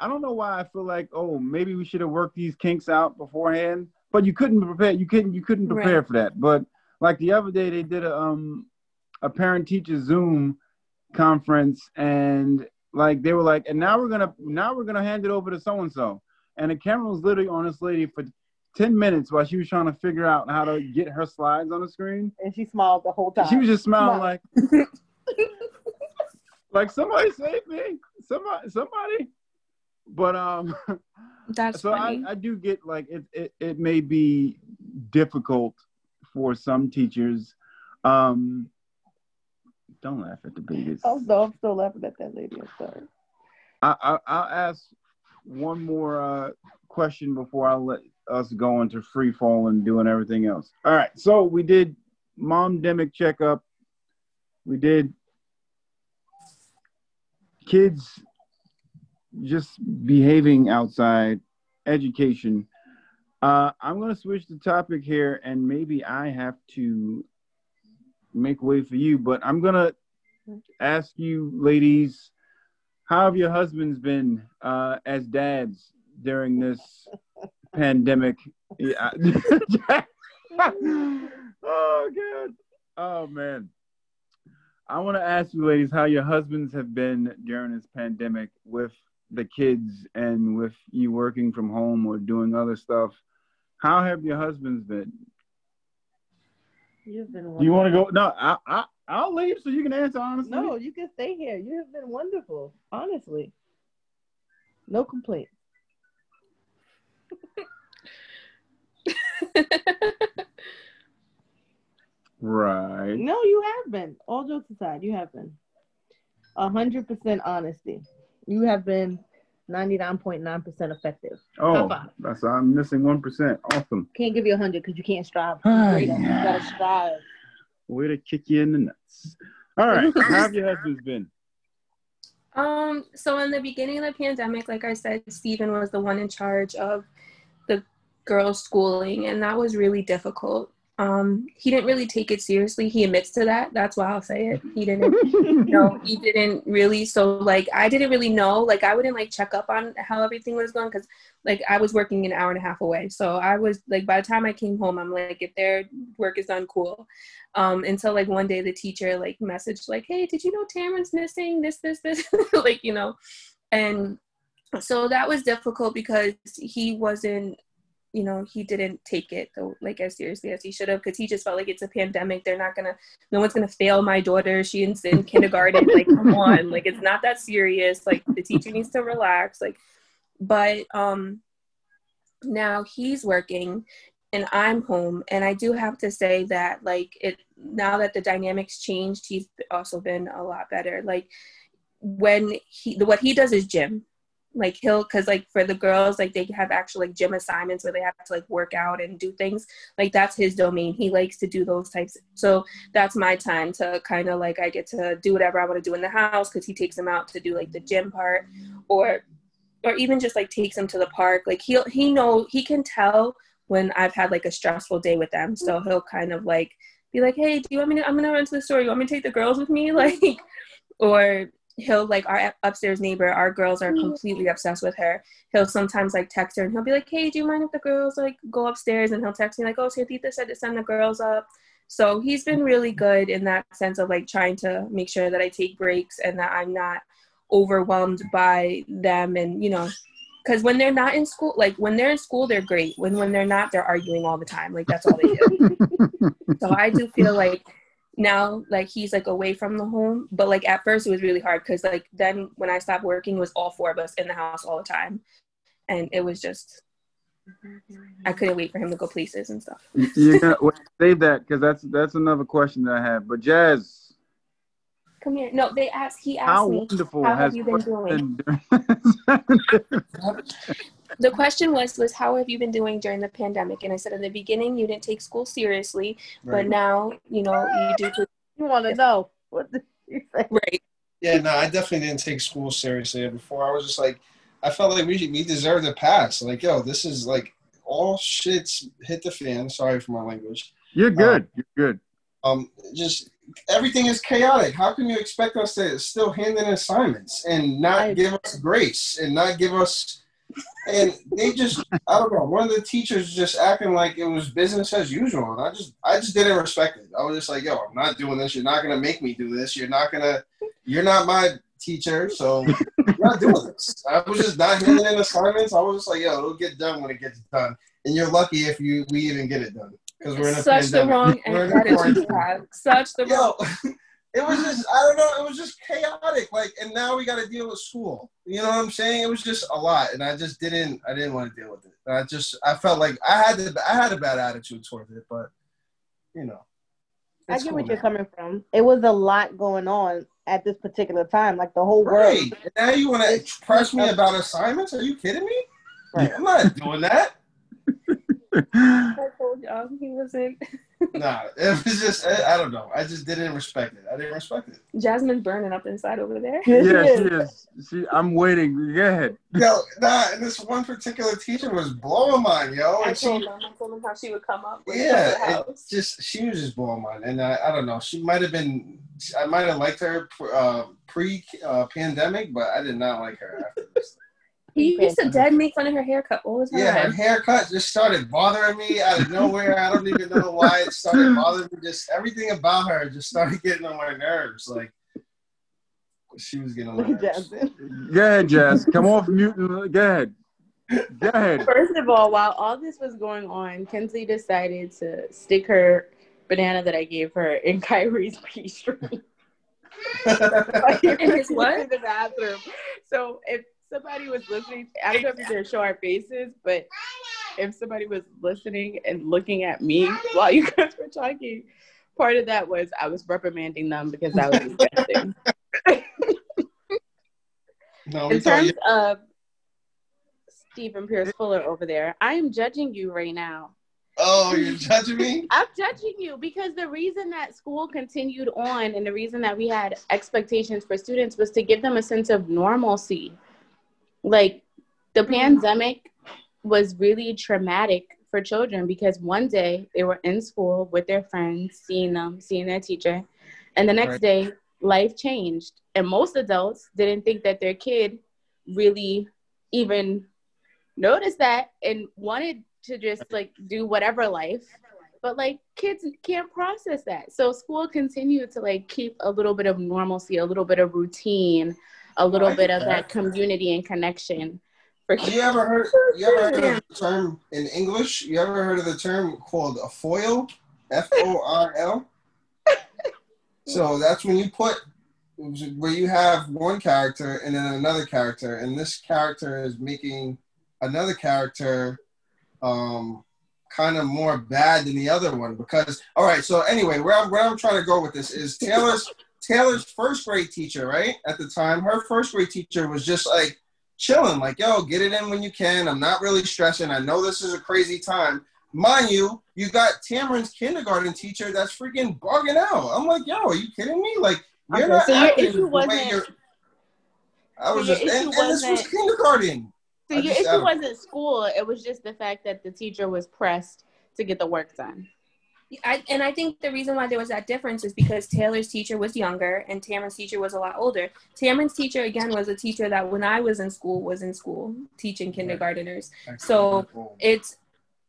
I, don't know why I feel like oh maybe we should have worked these kinks out beforehand, but you couldn't prepare. You couldn't you couldn't prepare Right. for that. But like the other day, they did a um a parent teacher Zoom conference, and like they were like, and now we're gonna now we're gonna hand it over to so and so, and the camera was literally on this lady for ten minutes while she was trying to figure out how to get her slides on the screen. And she smiled the whole time. She was just smiling Smile. like, <laughs> like somebody save me, somebody, somebody. But um, <laughs> That's so I, funny. I do get like it, it. It may be difficult for some teachers. Um, don't laugh at the babies. Oh no, I'm still laughing at that lady. I'm sorry. I, I I'll ask one more uh, question before I let us go into free fall and doing everything else. All right, so we did mom demic checkup. We did kids just behaving outside, education. Uh, I'm going to switch the topic here, and maybe I have to make way for you, but I'm going to ask you, ladies, how have your husbands been uh, as dads during this <laughs> pandemic? Yeah. <laughs> oh god. Oh man. I want to ask you, ladies, how your husbands have been during this pandemic with the kids and with you working from home or doing other stuff. How have your husbands been? You've been. Do you want to go? No, I, I, I'll leave so you can answer honestly. No, you can stay here. You have been wonderful. Honestly, no complaint. Right. No, you have been. All jokes aside, you have been. A hundred percent honesty. You have been ninety nine point nine percent effective. Oh, that's I'm missing one percent. Awesome. Can't give you a hundred because you can't strive. Ah, greater. You gotta strive. Way to kick you in the nuts. All right. How have your husbands been? Um, so in the beginning of the pandemic, like I said, Stephen was the one in charge of the girls' schooling, and that was really difficult. Um, he didn't really take it seriously. He admits to that. That's why I'll say it. He didn't <laughs> no, he didn't really. So like, I didn't really know. Like, I wouldn't like check up on how everything was going because like I was working an hour and a half away. So I was like, by the time I came home, I'm like, if their work is done, cool. Um, until like one day the teacher like messaged like, hey, did you know Tamron's missing this, this, this, <laughs> like you know, and so that was difficult because he wasn't you know he didn't take it though like as seriously as he should have because he just felt like it's a pandemic. They're not gonna no one's gonna fail my daughter. She's in kindergarten. Like <laughs> come on. Like it's not that serious. Like the teacher needs to relax. Like but um now he's working and i'm home and i do have to say that like it now that the dynamics changed he's also been a lot better. Like when he the what he does is gym like he'll because like for the girls like they have actual like gym assignments where they have to like work out and do things. Like that's his domain. He likes to do those types so that's my time to kind of like i get to do whatever i want to do in the house because he takes them out to do like the gym part or or even just like takes them to the park. Like he'll he know he can tell when i've had like a stressful day with them. So he'll kind of like be like hey do you want me to i'm gonna run to the store. You want me to take the girls with me? <laughs> Like or he'll like our upstairs neighbor our girls are mm-hmm. completely obsessed with her. He'll sometimes like text her and he'll be like hey do you mind if the girls like go upstairs? And he'll text me like oh Tita said to send the girls up. So he's been mm-hmm. really good in that sense of like trying to make sure that i take breaks and that i'm not overwhelmed by them and you know because when they're not in school like when they're in school they're great. When when they're not they're arguing all the time. Like that's all they do. <laughs> So i do feel like now like he's like away from the home. But like at first it was really hard because like then when i stopped working it was all four of us in the house all the time. And it was just i couldn't wait for him to go places and stuff. You're gonna wait, save that because that's that's another question that I have. But Jazz, come here. No they asked he asked how me wonderful how has have you been doing? been <laughs> the question was was how have you been doing during the pandemic and i said in the beginning you didn't take school seriously but now you know you do You want to know what did <laughs> you say? right Yeah, no, I definitely didn't take school seriously before. I was just like, I felt like we we deserved a pass. Like, yo, this is like all shit's hit the fan. Sorry for my language. You're good. You're good. Um, just everything is chaotic. How can you expect us to still hand in assignments and not give us grace and not give us? And they just, I don't know. One of the teachers just acting like it was business as usual, and I just, I just didn't respect it. I was just like, yo, I'm not doing this. You're not gonna make me do this. You're not gonna, you're not my teacher, so I'm not doing this. I was just not handing in assignments. I was just like, yo, it'll get done when it gets done, and you're lucky if you we even get it done because we're in a Such the wrong We're in a attitude have. Such the wrong. <laughs> Yo, it was just I don't know, it was just chaotic. Like and now we gotta deal with school. You know what I'm saying? It was just a lot and I just didn't I didn't want to deal with it. And I just I felt like I had to, I had a bad attitude towards it, but you know. I get cool what you're coming from. It was a lot going on at this particular time. Like the whole world. Right. And now you wanna press me about assignments? Are you kidding me? Right. I'm not doing that. <laughs> I told y'all he wasn't. Nah, it was just I, I don't know. I just didn't respect it. I didn't respect it. Jasmine burning up inside over there. yeah, she is. She, I'm waiting. Go ahead. Yo, nah, and this one particular teacher was blowing mine, yo. I And she told him. I told him how she would come up. when Yeah, come to it just she was just blowing mine, and I, I don't know. She might have been, I might have liked her uh, pre uh, pandemic, but I did not like her after this. He used to dead make fun of her haircut all the time. Yeah, her haircut just started bothering me out of nowhere. I don't even know why it started <laughs> bothering me. Just everything about her just started getting on my nerves. Like she was getting on my nerves. Go ahead, Jazz. Come off mute. and- Go ahead. Go ahead. First of all, while all this was going on, Kinsley decided to stick her banana that I gave her in <laughs> Kyrie's pee stream. <laughs> In his what? In the bathroom. So if somebody was listening, I don't know if you're show our faces, but if somebody was listening and looking at me while you guys were talking, part of that was I was reprimanding them because that was disgusting. <laughs> no, In terms of Stephen Pierce Fuller over there, I am judging you right now. oh, you're judging me. <laughs> I'm judging you because the reason that school continued on and the reason that we had expectations for students was to give them a sense of normalcy. Like the mm-hmm. pandemic was really traumatic for children because one day they were in school with their friends, seeing them, seeing their teacher, and the next Right. day life changed. And most adults didn't think that their kid really even noticed that and wanted to just like do whatever life but like kids can't process that so school continued to like keep a little bit of normalcy a little bit of routine a little bit of that. that community and connection for You ever heard? You ever heard of the term in English? You ever heard of the term called a foil? F O R L. <laughs> So that's when you put where you have one character and then another character, and this character is making another character um, kind of more bad than the other one because all right. So anyway, where I'm where I'm trying to go with this is Taylor's Taylor's first grade teacher, right? At the time, her first grade teacher was just like chilling, like, yo, get it in when you can. I'm not really stressing. I know this is a crazy time. Mind you, you got Tamron's kindergarten teacher that's freaking bugging out. I'm like, yo, are you kidding me? Like, you're Okay, not so your acting issue wasn't- I was so just, and, and this was kindergarten. so I your just- issue wasn't school it was just the fact that the teacher was pressed to get the work done I, and I think the reason why there was that difference is because Taylor's teacher was younger and Tamron's teacher was a lot older. Tamron's teacher again was a teacher that when I was in school was in school teaching kindergarteners. So it's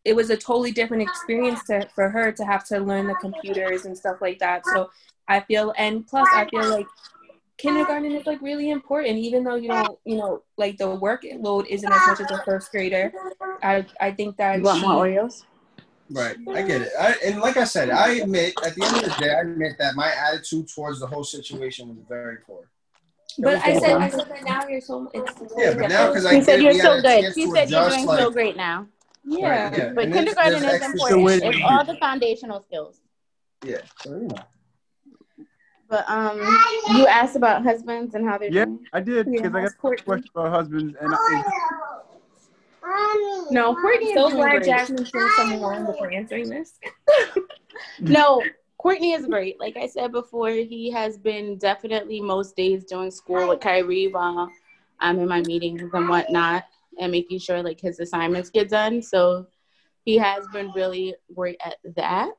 it was a totally different experience to, for her to have to learn the computers and stuff like that. So I feel and plus I feel like kindergarten is like really important even though you don't you know like the workload isn't as much as a first grader. I I think that you want she- more oreos Right, I get it. I, and like I said, I admit at the end of the day, I admit that my attitude towards the whole situation was very poor. But I said. I said that now you're so. It's Yeah, but now because I he said you're so good he said you're doing like- so great now yeah. Right, yeah. but And kindergarten is important it's do all the foundational skills Yeah, so you know. but um you asked about husbands and how they're Yeah, doing I did Yeah, because I got a Courtney. question about husbands, and I, no Courtney so is glad great. Jasmine feels someone wrong before answering this. <laughs> No, Courtney is great. Like I said before, he has been definitely most days doing school with Kyrie while I'm in my meetings and whatnot and making sure like his assignments get done. So he has been really great at that.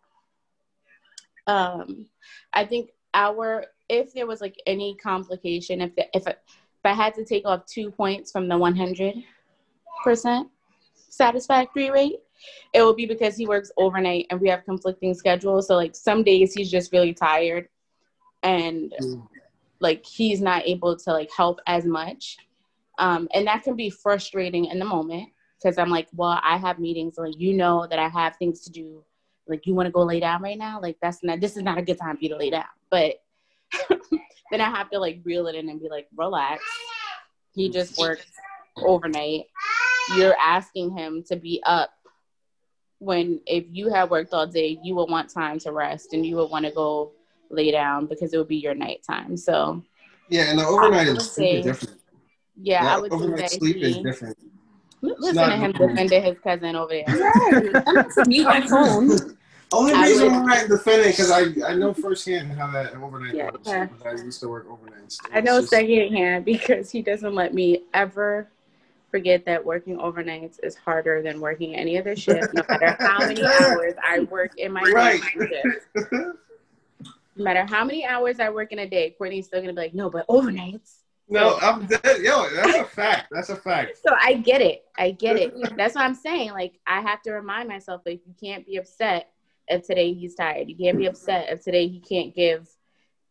Um, I think our if there was like any complication, if the, if if I had to take off two points from the one hundred percent satisfactory rate, it will be because he works overnight and we have conflicting schedules. So like some days he's just really tired and Mm. like he's not able to like help as much. Um, and that can be frustrating in the moment because I'm like, well, I have meetings, like you know that I have things to do. Like you want to go lay down right now? Like that's not this is not a good time for you to lay down. But <laughs> then I have to like reel it in and be like, relax. He just works overnight. You're asking him to be up when if you had worked all day, you would want time to rest and you would want to go lay down because it would be your nighttime. So Yeah, and the overnight is say- different. yeah, Yeah, I would say overnight that sleep is different. listen to him normal. defending his cousin over there. Right. I'm not to mute my phone. <laughs> Only I reason would- why I'm defending because I, I know firsthand how that overnight Yeah. works. because I used to work overnights. I know It's just- secondhand because he doesn't let me ever forget that working overnights is harder than working any other <laughs> shift, no matter how many hours I work in my Right. shift. No matter how many hours I work in a day, Courtney's still gonna be like, no, but overnights. no, I'm dead. Yo, that's a fact. That's a fact. So I get it. I get it. That's what I'm saying. Like I have to remind myself, like you can't be upset if today he's tired. You can't be upset if today he can't give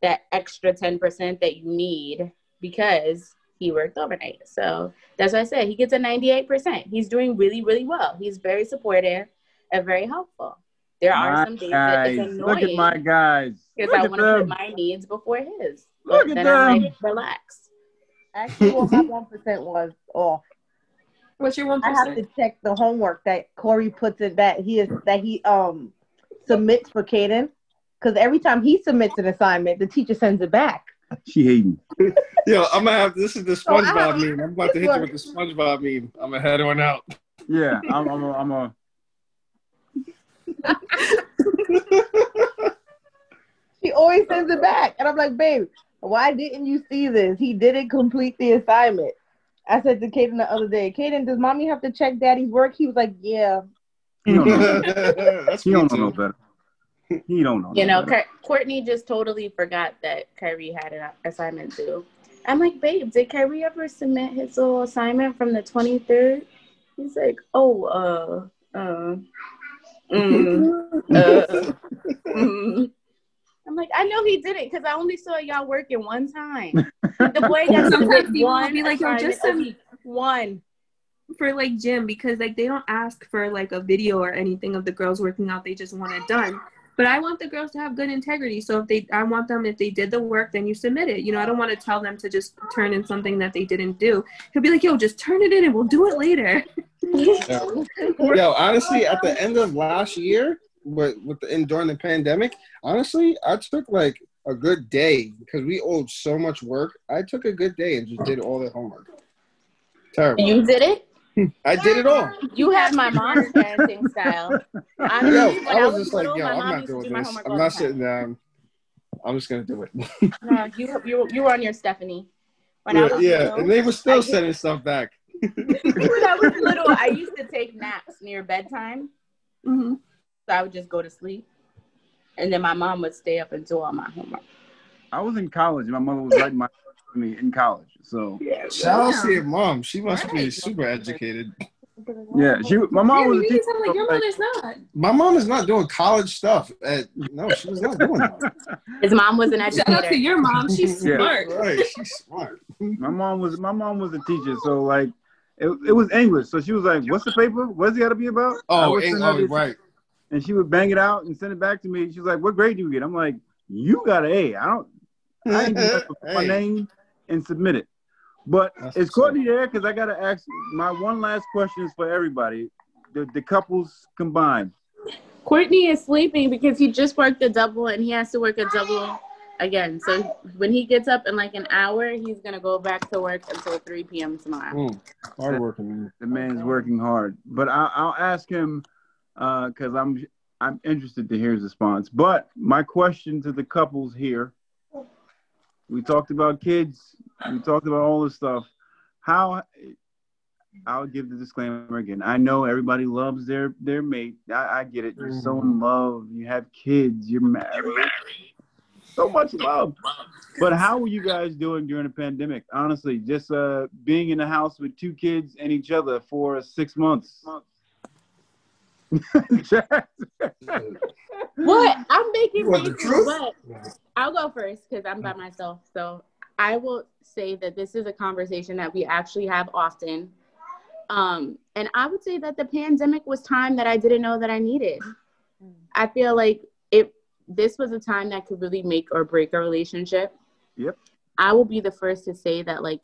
that extra ten percent that you need because he worked overnight. So that's what I said. He gets a 98%. He's doing really, really well. He's very supportive and very helpful. There are My some days that it's guys. Look at annoying my guys. because I at want to put my needs before his. Look But at then I'm them. like, relax. Actually, what my <laughs> one percent was off. What's your one I have to check the homework that Corey puts in that he is that he um submits for Caden. Because every time he submits an assignment, the teacher sends it back. <laughs> She hating. Yo, I'm gonna have this is the So I SpongeBob meme. I'm about to hit you with the SpongeBob meme. I'm gonna head one out. Yeah, I'm. I'm. A, I'm a. <laughs> She always sends it back, and I'm like, babe, why didn't you see this? He didn't complete the assignment. I said to Kaden the other day, Kaden, does mommy have to check daddy's work? He was like, yeah. He don't know. That's <laughs> He me don't know no better. He don't know. You know. Ky- Courtney just totally forgot that Kyrie had an assignment too. I'm like, babe, did Kyrie ever submit his little assignment from the 23rd? He's like, oh, uh, uh, mm, uh, <laughs> mm. I'm like, I know he did it because I only saw y'all working one time. The boy got to Sometimes people will one be like, yo, just assignment a send- week. one. for like gym because like they don't ask for like a video or anything of the girls working out. They just want it done. But I want the girls to have good integrity. So if they, I want them if they did the work, then you submit it. You know, I don't want to tell them to just turn in something that they didn't do. He'll be like, yo, just turn it in and we'll do it later. <laughs> Yo, honestly, at the end of last year, with with the and during the pandemic, honestly, I took like a good day because we owed so much work. I took a good day and just did all the homework. Terrible. You did it. I did it all. You have my mom's parenting style. Honestly, Yo, when I was just like, yo, I'm not doing do this. I'm not sitting down. I'm just gonna do it. <laughs> No, you you you were on your Stephanie. When I yeah, was yeah. little, and they were I still used- sending stuff back. <laughs> when I was little, I used to take naps near bedtime, hmm so I would just go to sleep, and then my mom would stay up and do all my homework. I was in college. and My mother was writing my for me in college. So Shout out to your mom. She must be super educated. yeah, she. My mom Yeah, was you a teacher. sound like your so, like, mother's not. My mom is not doing college stuff. At, no, she was not doing that. His mom was an educator. Shout out to your mom. She's Yeah. smart. Right, she's smart. <laughs> my mom was. My mom was a teacher. So like, it, it was English. So she was like, "What's the paper? What's it got to be about?" Oh, would and, send oh, her oh right. And she would bang it out and send it back to me. She was like, "What grade do you get?" I'm like, "You got an A. I don't. I ain't gonna <laughs> put my name and submit it." But That's is Courtney there? Because I gotta ask. My one last question is for everybody. The the couples combined. Courtney is sleeping because he just worked a double and he has to work a double again. So when he gets up in like an hour, he's gonna go back to work until 3 p.m. tomorrow. Mm, hard working. The man's Okay. working hard. But I, I'll ask him because I'm I'm interested to hear his response. But my question to the couples here: We talked about kids. We talked about all this stuff. How? I'll give the disclaimer again. I know everybody loves their their mate. I, I get it. You're so in love. You have kids. You're married. so much love. But how were you guys doing during the pandemic? Honestly, just uh, being in the house with two kids and each other for six months. <laughs> What? I'm making you the truth? I'll go first because I'm by myself. So I will say that this is a conversation that we actually have often. Um, and I would say that the pandemic was time that I didn't know that I needed. I feel like it this was a time that could really make or break a relationship. Yep. I will be the first to say that like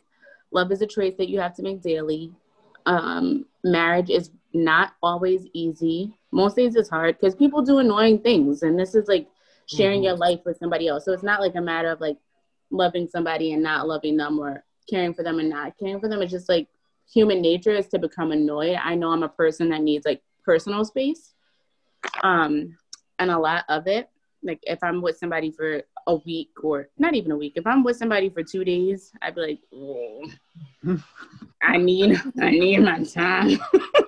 love is a choice that you have to make daily. Um, marriage is not always easy. Most days it's hard because people do annoying things, and this is like sharing your life with somebody else. So it's not like a matter of like loving somebody and not loving them or caring for them and not caring for them. It's just like human nature is to become annoyed. I know I'm a person that needs like personal space. Um, and a lot of it, like if I'm with somebody for a week or not even a week, if I'm with somebody for two days, I'd be like, oh, I need, I need my time. <laughs>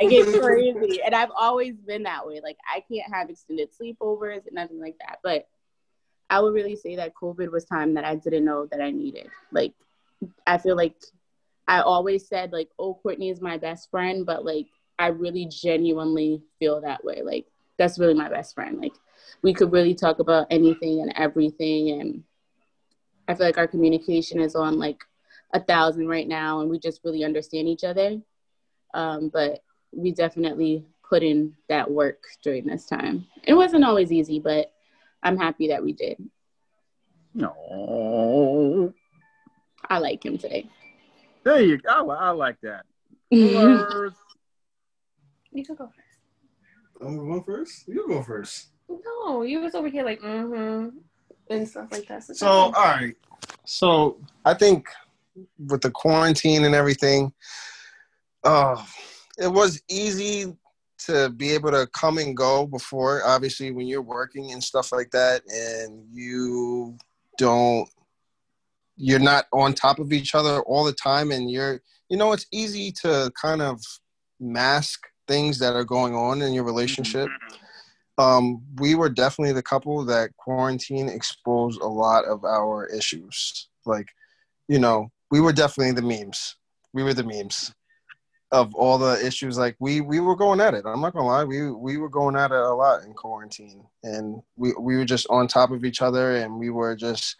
I get <laughs> crazy. And I've always been that way. Like I can't have extended sleepovers and nothing like that. But I would really say that COVID was time that I didn't know that I needed. Like I feel like I always said like, oh, Courtney is my best friend, but like I really genuinely feel that way. Like that's really my best friend. Like we could really talk about anything and everything and I feel like our communication is on like a thousand right now and we just really understand each other. Um, but we definitely put in that work during this time. It wasn't always easy, but I'm happy that we did. No. I like him today. There you go. I like that. <laughs> First. You can go first. I'm going first. You go first. No, you was over here like mm-hmm and stuff like that. So, all right. So, I think with the quarantine and everything, uh, it was easy to be able to come and go before. Obviously, when you're working and stuff like that, and you don't, you're not on top of each other all the time, and you're, you know, it's easy to kind of mask things that are going on in your relationship um, we were definitely the couple that quarantine exposed a lot of our issues. Like, you know, we were definitely the memes. We were the memes of all the issues. Like we we were going at it. I'm not gonna lie. We we were going at it a lot in quarantine, and we we were just on top of each other, and we were just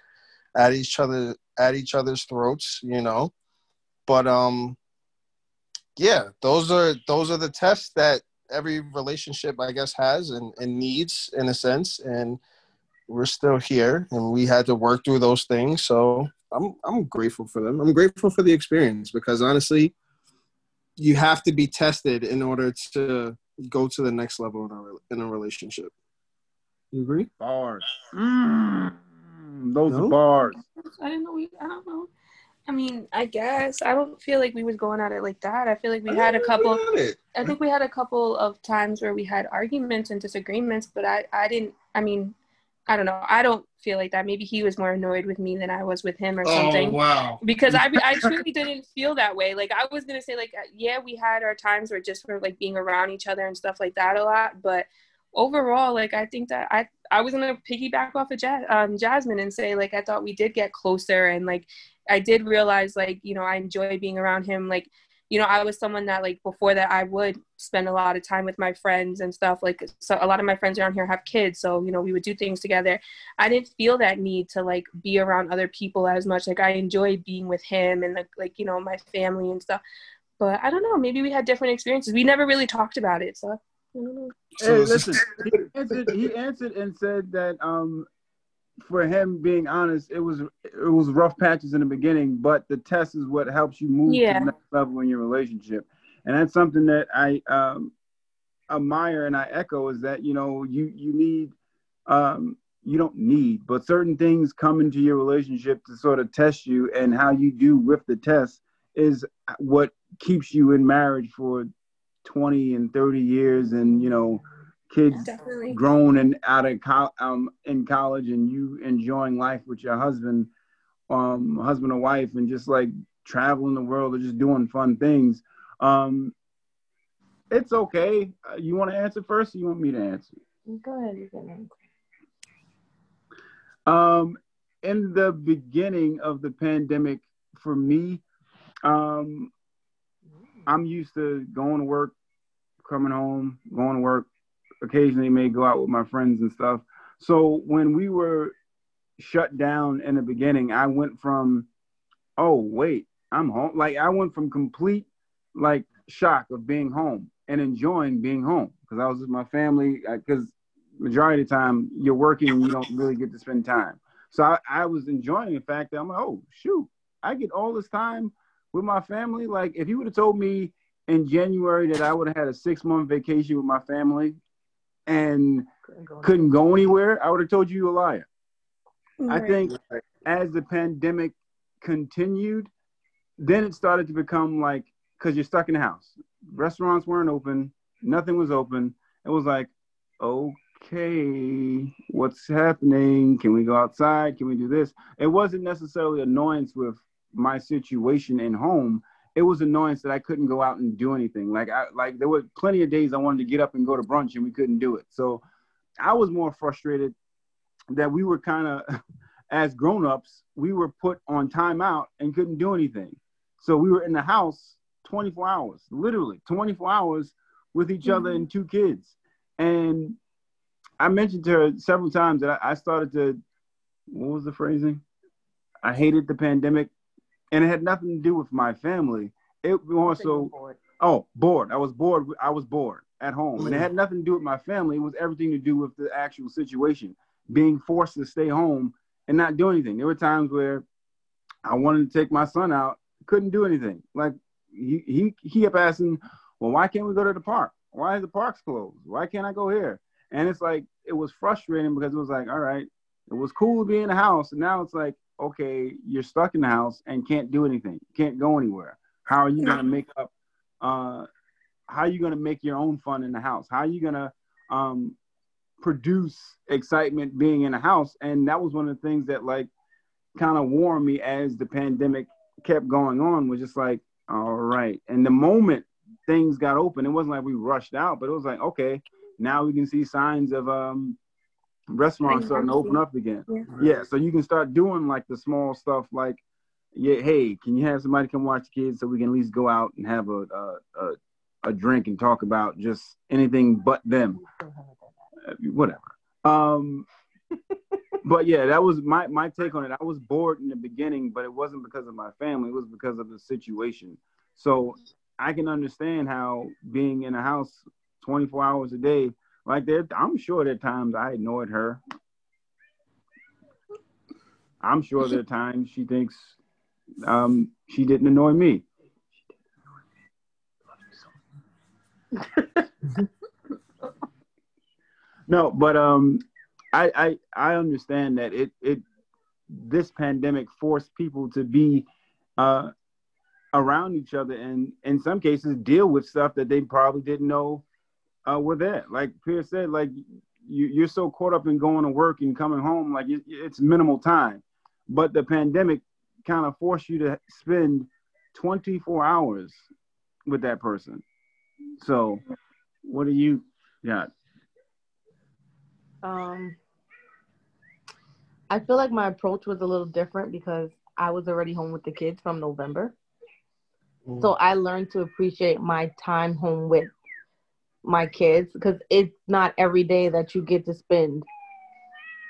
at each other at each other's throats. You know, but um, yeah, those are those are the tests that every relationship I guess has and, and needs in a sense and we're still here and we had to work through those things so I'm I'm grateful for them. I'm grateful for the experience because honestly you have to be tested in order to go to the next level in a, in a relationship. You agree? Bars. Mm, those No? are bars. I didn't know. We, I don't know. I mean, I guess I don't feel like we was going at it like that. I feel like we had a couple. I. I think we had a couple of times where we had arguments and disagreements, but I, I didn't. I mean, I don't know. I don't feel like that. Maybe he was more annoyed with me than I was with him or something. Oh wow. Because I, I <laughs> truly didn't feel that way. Like I was gonna say, like yeah, we had our times where just for like being around each other and stuff like that a lot. But overall, like I think that I, I was gonna piggyback off of Jas- um, Jasmine and say like I thought we did get closer and like I did realize like you know I enjoy being around him. Like you know I was someone that like before that I would spend a lot of time with my friends and stuff. Like so a lot of my friends around here have kids, so you know we would do things together. I didn't feel that need to like be around other people as much. Like I enjoyed being with him and like like you know my family and stuff. But I don't know. Maybe we had different experiences. We never really talked about it, so. I don't know. Hey, listen. He answered, he answered and said that um, for him being honest, it was it was rough patches in the beginning, but the test is what helps you move to the next level in your relationship, and that's something that I um, admire and I echo is that you know you you need um, you don't need, but certain things come into your relationship to sort of test you, and how you do with the test is what keeps you in marriage for 20 and 30 years and you know kids Definitely. grown and out of co- um, in college and you enjoying life with your husband um husband or wife and just like traveling the world or just doing fun things um it's okay uh, you want to answer first or you want me to answer Go ahead. You can answer. Um, in the beginning of the pandemic, for me, um, I'm used to going to work, coming home, going to work. Occasionally, may go out with my friends and stuff. So when we were shut down in the beginning, I went from, oh wait, I'm home. Like I went from complete like shock of being home and enjoying being home because I was with my family. Uh, because majority of the time you're working you don't really get to spend time. So I, I was enjoying the fact that I'm like, oh shoot, I get all this time with my family. Like if you would have told me in January that I would have had a six month vacation with my family and couldn't go, couldn't go anywhere, I would have told you you're a liar. Right. I think as the pandemic continued, then it started to become like because you're stuck in the house. Restaurants weren't open, nothing was open. It was like, okay, what's happening? Can we go outside? Can we do this? It wasn't necessarily annoyance with my situation in home. It was annoying that I couldn't go out and do anything. Like I like there were plenty of days I wanted to get up and go to brunch and we couldn't do it. So I was more frustrated that we were kind of <laughs> as grown-ups, we were put on timeout and couldn't do anything. So we were in the house 24 hours, literally 24 hours with each mm-hmm. other and two kids. And I mentioned to her several times that I started to, what was the phrasing? I hated the pandemic, and it had nothing to do with my family. It was also, bored. oh, bored. I was bored. I was bored at home, and it mm. had nothing to do with my family. It was everything to do with the actual situation, being forced to stay home and not do anything. There were times where I wanted to take my son out, couldn't do anything. Like he he he kept asking, well, why can't we go to the park? Why is the parks closed? Why can't I go here? And it's like it was frustrating because it was like, all right, it was cool to be in the house, and now it's like, okay, you're stuck in the house and can't do anything, can't go anywhere. How are you gonna make up? Uh, how are you gonna make your own fun in the house? How are you gonna um, produce excitement being in the house? And that was one of the things that like kind of warmed me as the pandemic kept going on. Was just like, all right. And the moment things got open, it wasn't like we rushed out, but it was like, okay, now we can see signs of um, restaurants starting to open up again. Yeah. yeah. So you can start doing like the small stuff like, yeah, hey, can you have somebody come watch the kids so we can at least go out and have a a, a, a drink and talk about just anything but them, uh, whatever. Um, but yeah, that was my my take on it. I was bored in the beginning, but it wasn't because of my family. It was because of the situation. So I can understand how being in a house 24 hours a day, like there, I'm sure there are times I ignored her. I'm sure there are times she thinks um, she didn't annoy me. <laughs> no, but um, I, I I understand that it it this pandemic forced people to be uh, around each other and in some cases deal with stuff that they probably didn't know uh, were there. Like Pierce said, like you, you're so caught up in going to work and coming home, like it, it's minimal time. But the pandemic kind of forced you to spend 24 hours with that person. So, what do you got? Um, I feel like my approach was a little different because I was already home with the kids from November. Mm. So I learned to appreciate my time home with my kids because it's not every day that you get to spend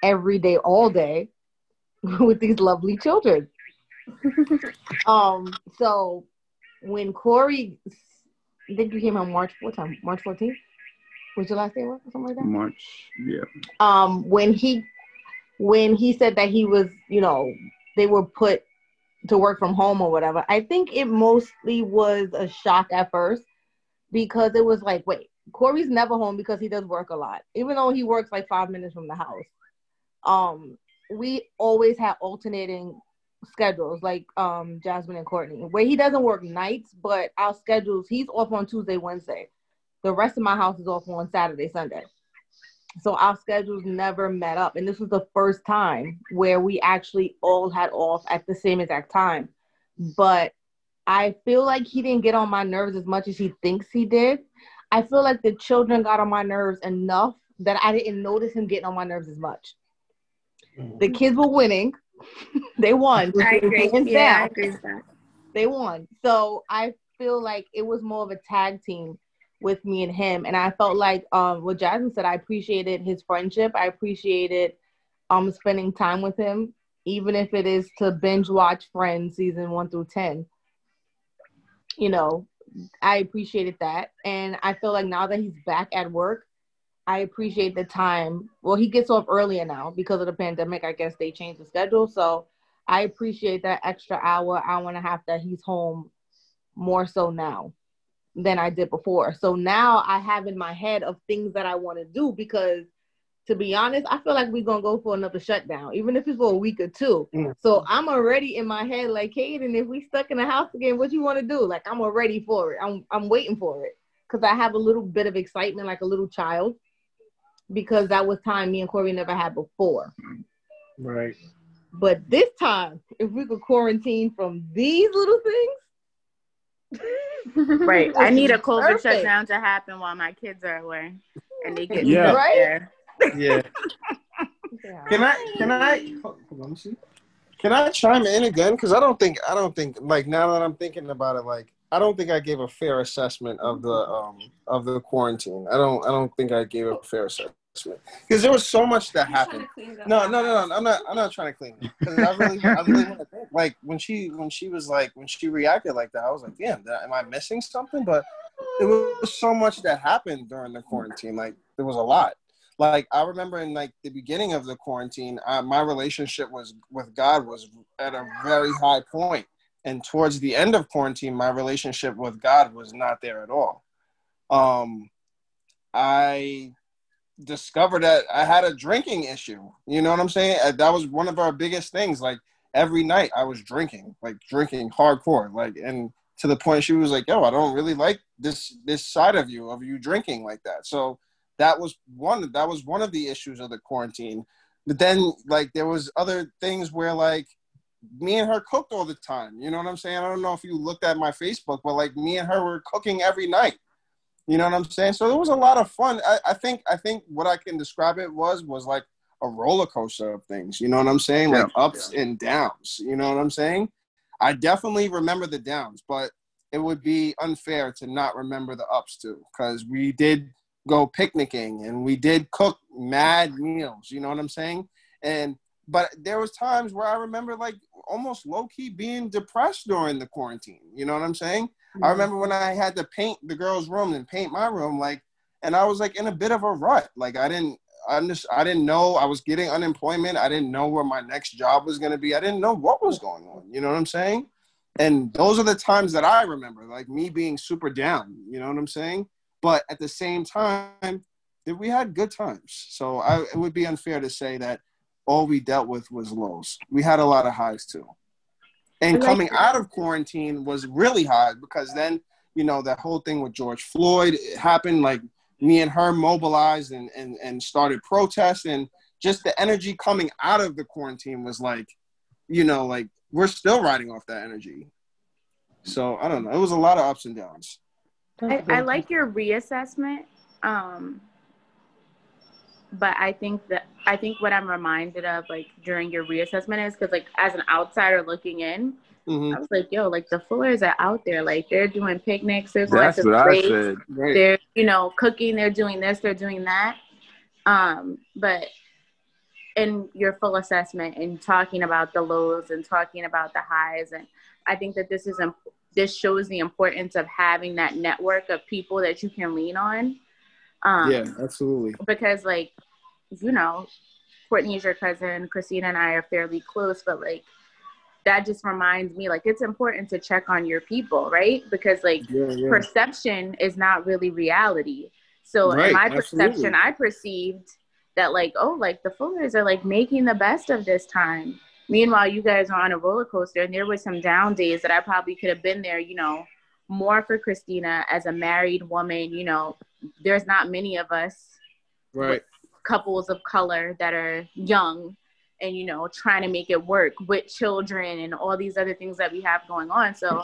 every day, all day <laughs> with these lovely children. <laughs> um, so when Corey, I think you came on March, what time? March 14th? Was your last day work or something like that? March, yeah. Um, when he when he said that he was, you know, they were put to work from home or whatever, I think it mostly was a shock at first because it was like, wait, Corey's never home because he does work a lot, even though he works like five minutes from the house. Um, we always have alternating schedules, like um Jasmine and Courtney, where he doesn't work nights, but our schedules, he's off on Tuesday, Wednesday. The rest of my house is off on Saturday, Sunday so our schedules never met up and this was the first time where we actually all had off at the same exact time but i feel like he didn't get on my nerves as much as he thinks he did i feel like the children got on my nerves enough that i didn't notice him getting on my nerves as much The kids were winning. <laughs> they won. I agree. Yeah, I agree with that. They won. So I feel like it was more of a tag team with me and him. And I felt like um what Jasmine said, I appreciated his friendship. I appreciated um spending time with him, even if it is to binge watch Friends season one through ten. You know, I appreciated that. And I feel like now that he's back at work, I appreciate the time. Well, he gets off earlier now because of the pandemic. I guess they changed the schedule. So I appreciate that extra hour, hour and a half that he's home more so now than I did before. So now I have in my head of things that I want to do because to be honest, I feel like we're gonna go for another shutdown, even if it's for a week or two. Mm. So I'm already in my head like, Kaden, if we stuck in the house again, what do you want to do? Like I'm already for it. I'm I'm waiting for it because I have a little bit of excitement, like a little child, because that was time me and Corey never had before. Right. But this time, if we could quarantine from these little things, Right. <laughs> I need a COVID Perfect. shutdown to happen while my kids are away and they get Yeah. stuck Right? there. Yeah. Can I? Can I? Hold on, see. Can I chime in again? Because I don't think I don't think like now that I'm thinking about it, like I don't think I gave a fair assessment of the um of the quarantine. I don't I don't think I gave a fair assessment because there was so much that happened. No, no, no, no. I'm not. I'm not trying to clean it I really, I really want to think. Like when she, when she was like, when she reacted like that, I was like, damn, I- am I missing something? But it was so much that happened during the quarantine. Like there was a lot. Like I remember in like the beginning of the quarantine, my relationship was with God was at a very high point, and towards the end of quarantine, my relationship with God was not there at all. Um, I discovered that I had a drinking issue. You know what I'm saying? That was one of our biggest things. Like every night I was drinking, like drinking hardcore, like and to the point she was like, "Yo, I don't really like this this side of you of you drinking like that." So that was one that was one of the issues of the quarantine. But then like there was other things where like me and her cooked all the time. You know what I'm saying? I don't know if you looked at my Facebook, but like me and her were cooking every night. You know what I'm saying? So there was a lot of fun. I, I think I think what I can describe it was was like a roller coaster of things. You know what I'm saying? Like Yeah. ups and downs. You know what I'm saying? I definitely remember the downs, but it would be unfair to not remember the ups too, because we did go picnicking and we did cook mad meals. You know what I'm saying? And but there was times where I remember like almost low key being depressed during the quarantine. You know what I'm saying? I mm-hmm. remember when I had to paint the girls' room and paint my room, like, and I was like in a bit of a rut. Like I didn't, I just, I didn't know I was getting unemployment. I didn't know where my next job was going to be. I didn't know what was going on. You know what I'm saying? And those are the times that I remember, like me being super down. You know what I'm saying? But at the same time, that we had good times. So I, it would be unfair to say that all we dealt with was lows. We had a lot of highs too. And like coming that. out of quarantine was really hard because then, you know, that whole thing with George Floyd it happened. Like me and her mobilized and, and, and started protests. And just the energy coming out of the quarantine was like, you know, like we're still riding off that energy. So I don't know. It was a lot of ups and downs. I, I like your reassessment. Um, but I think that I think what I'm reminded of like during your reassessment is because like as an outsider looking in, hmm I was like, yo, like the Fullers are out there, like they're doing picnics, they're going That's to what I said. Right. they're you know cooking, they're doing this, they're doing that. Um, but in your full assessment and talking about the lows and talking about the highs, and I think that this is imp- this shows the importance of having that network of people that you can lean on. Um, yeah, absolutely. because like you know courtney is your cousin christina and i are fairly close but like that just reminds me like it's important to check on your people right because like Yeah, yeah. perception is not really reality so Right, in my absolutely. perception i perceived that like oh like the fullers are like making the best of this time meanwhile you guys are on a roller coaster and there were some down days that i probably could have been there you know more for christina as a married woman you know. There's not many of us Right. couples of color that are young and you know trying to make it work with children and all these other things that we have going on. So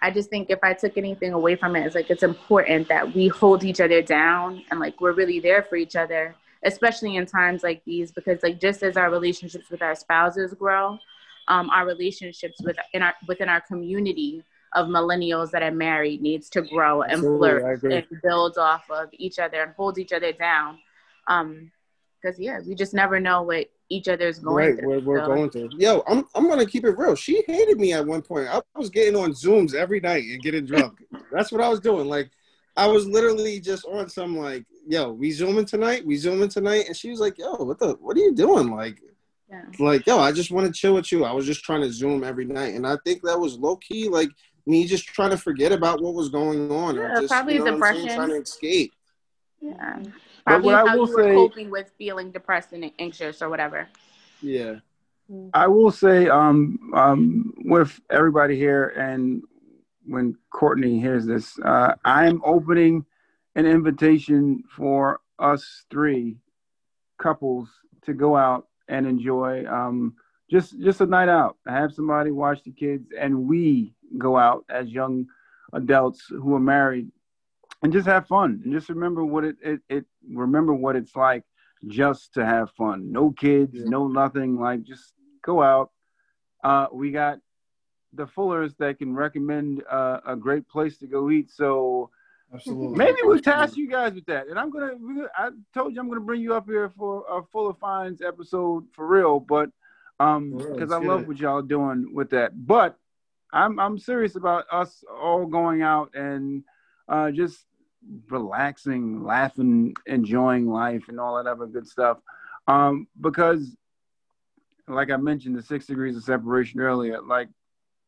i just think if i took anything away from it it's like it's important that we hold each other down and like we're really there for each other especially in times like these, because like just as our relationships with our spouses grow, um, our relationships with in our within our community of millennials that are married needs to grow and Absolutely, flourish and build off of each other and hold each other down. Um, because yeah, we just never know what each other's going Right, through. we're, we're so- going to. Yo, I'm I'm gonna keep it real. She hated me at one point. I was getting on Zooms every night and getting drunk. <laughs> That's what I was doing. Like, I was literally just on some like, yo, we zooming tonight. We zooming tonight, and she was like, yo, what the, what are you doing? Like, Yeah. like, yo, I just want to chill with you. I was just trying to zoom every night, and I think that was low key, like me just trying to forget about what was going on, or Yeah, just probably you know what saying, depression. trying to escape. Yeah. But Probably what I how will you were say- coping with feeling depressed and anxious or whatever. Yeah. I will say, um, um, with everybody here, and when Courtney hears this, uh, I'm opening an invitation for us three couples to go out and enjoy um, just just a night out. Have somebody watch the kids, and we go out as young adults who are married, and just have fun. And just remember what it it, it remember what it's like just to have fun. No kids, Yeah. no nothing. Like just go out. Uh, we got the Fullers that can recommend uh, a great place to go eat. So Absolutely. maybe we'll task you guys with that. And I'm gonna, I told you I'm gonna bring you up here for a Fuller Finds episode for real. But um, because I love it. what y'all doing with that. But I'm I'm serious about us all going out and uh, just relaxing, laughing, enjoying life, and all that other good stuff. Um, because, like I mentioned, the six degrees of separation earlier. Like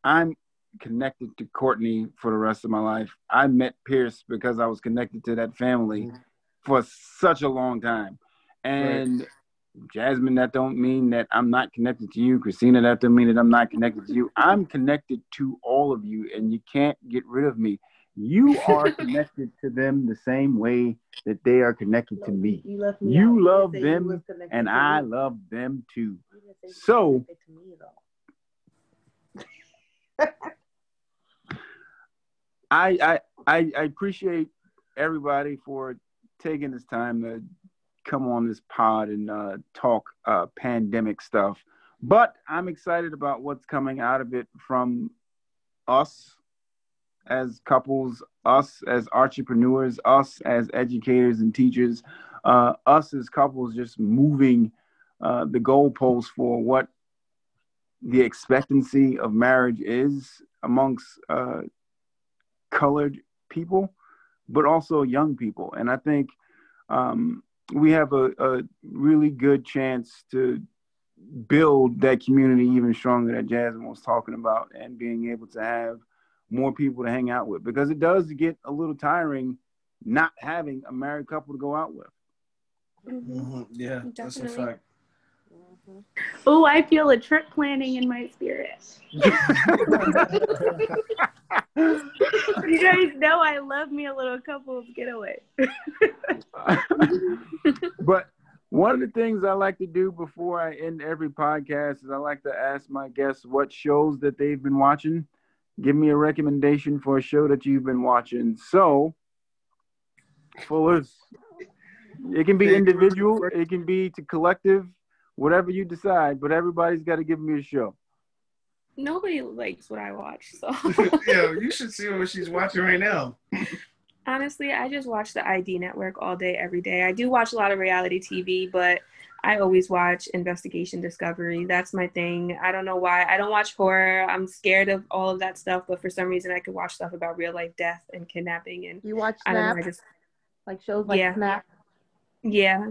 I'm connected to Courtney for the rest of my life. I met Pierce because I was connected to that family Mhm. for such a long time, and. Jasmine, that don't mean that I'm not connected to you. Christina, that don't mean that I'm not connected to you. I'm connected to all of you, and you can't get rid of me. You <laughs> are connected to them the same way that they are connected to me. You left me You love said you them, And I love them too. You didn't So- <laughs> I I I, appreciate everybody for taking this time to come on this pod and uh, talk uh, pandemic stuff. But I'm excited about what's coming out of it from us as couples, us as entrepreneurs, us as educators and teachers, uh, us as couples just moving uh, the goalposts for what the expectancy of marriage is amongst uh, colored people, but also young people. And I think um, we have a, a really good chance to build that community even stronger that Jasmine was talking about and being able to have more people to hang out with because it does get a little tiring not having a married couple to go out with. Mhm. Yeah, that's a Definitely. fact. Oh, I feel a trip planning in my spirit. <laughs> You guys know I love me a little couples getaway. <laughs> but one of the things I like to do before I end every podcast is I like to ask my guests what shows that they've been watching. Give me a recommendation for a show that you've been watching. So, Fullers, it can be individual, it can be to collective, whatever you decide, but everybody's got to give me a show. Nobody likes what I watch, so <laughs> Yo, <laughs> you should see what she's watching right now. <laughs> honestly, I just watch the ID network all day, every day. I do watch a lot of reality TV, but I always watch Investigation Discovery. That's my thing. I don't know why. I don't watch horror. I'm scared of all of that stuff, but for some reason, I could watch stuff about real life death and kidnapping. And You watch I don't know. I just like shows like Yeah. Snap. yeah.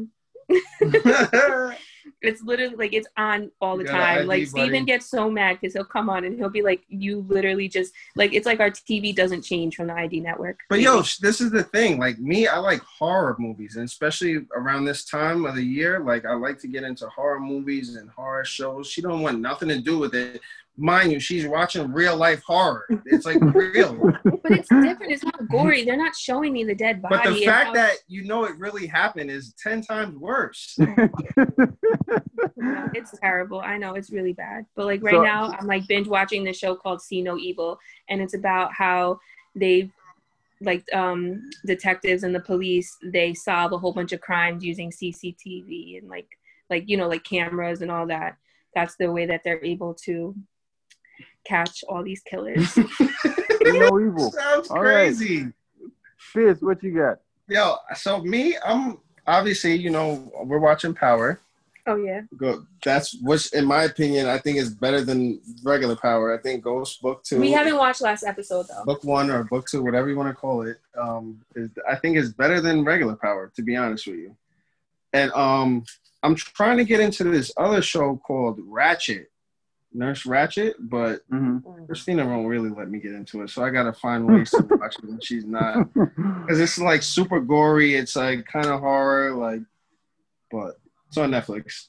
<laughs> It's literally like it's on all the time. like ID, buddy. Steven gets so mad because he'll come on and he'll be like, "You literally just like it's like our TV doesn't change from the ID network." But yo, this is the thing. Like me, I like horror movies, and especially around this time of the year, like I like to get into horror movies and horror shows. She don't want nothing to do with it. Mind you, she's watching real life horror. It's like real. <laughs> but it's different. It's not gory. They're not showing me the dead body. But the fact how- that you know it really happened is ten times worse. Yeah, <laughs> it's terrible. I know it's really bad. But like right So- now, I'm like binge watching this show called See No Evil, and it's about how they've like um detectives and the police they solve a whole bunch of crimes using CCTV and like like you know like cameras and all that. That's the way that they're able to catch all these killers. <laughs> <laughs> no evil. Sounds All right. crazy. Pierce, what you got? Yo, so me, I'm obviously, you know, we're watching Power. oh yeah. Go. That's which, in my opinion, I think is better than regular Power. I think Ghost Book Two. We haven't watched last episode though. book one or book two, whatever you want to call it, um, is I think is better than regular Power, to be honest with you. And um, I'm trying to get into this other show called Ratched, Nurse Ratched, but hmm Christina won't really let me get into it, so I gotta find ways to watch it when she's not, <laughs> because it's like super gory. It's like kind of horror, like, but it's on Netflix.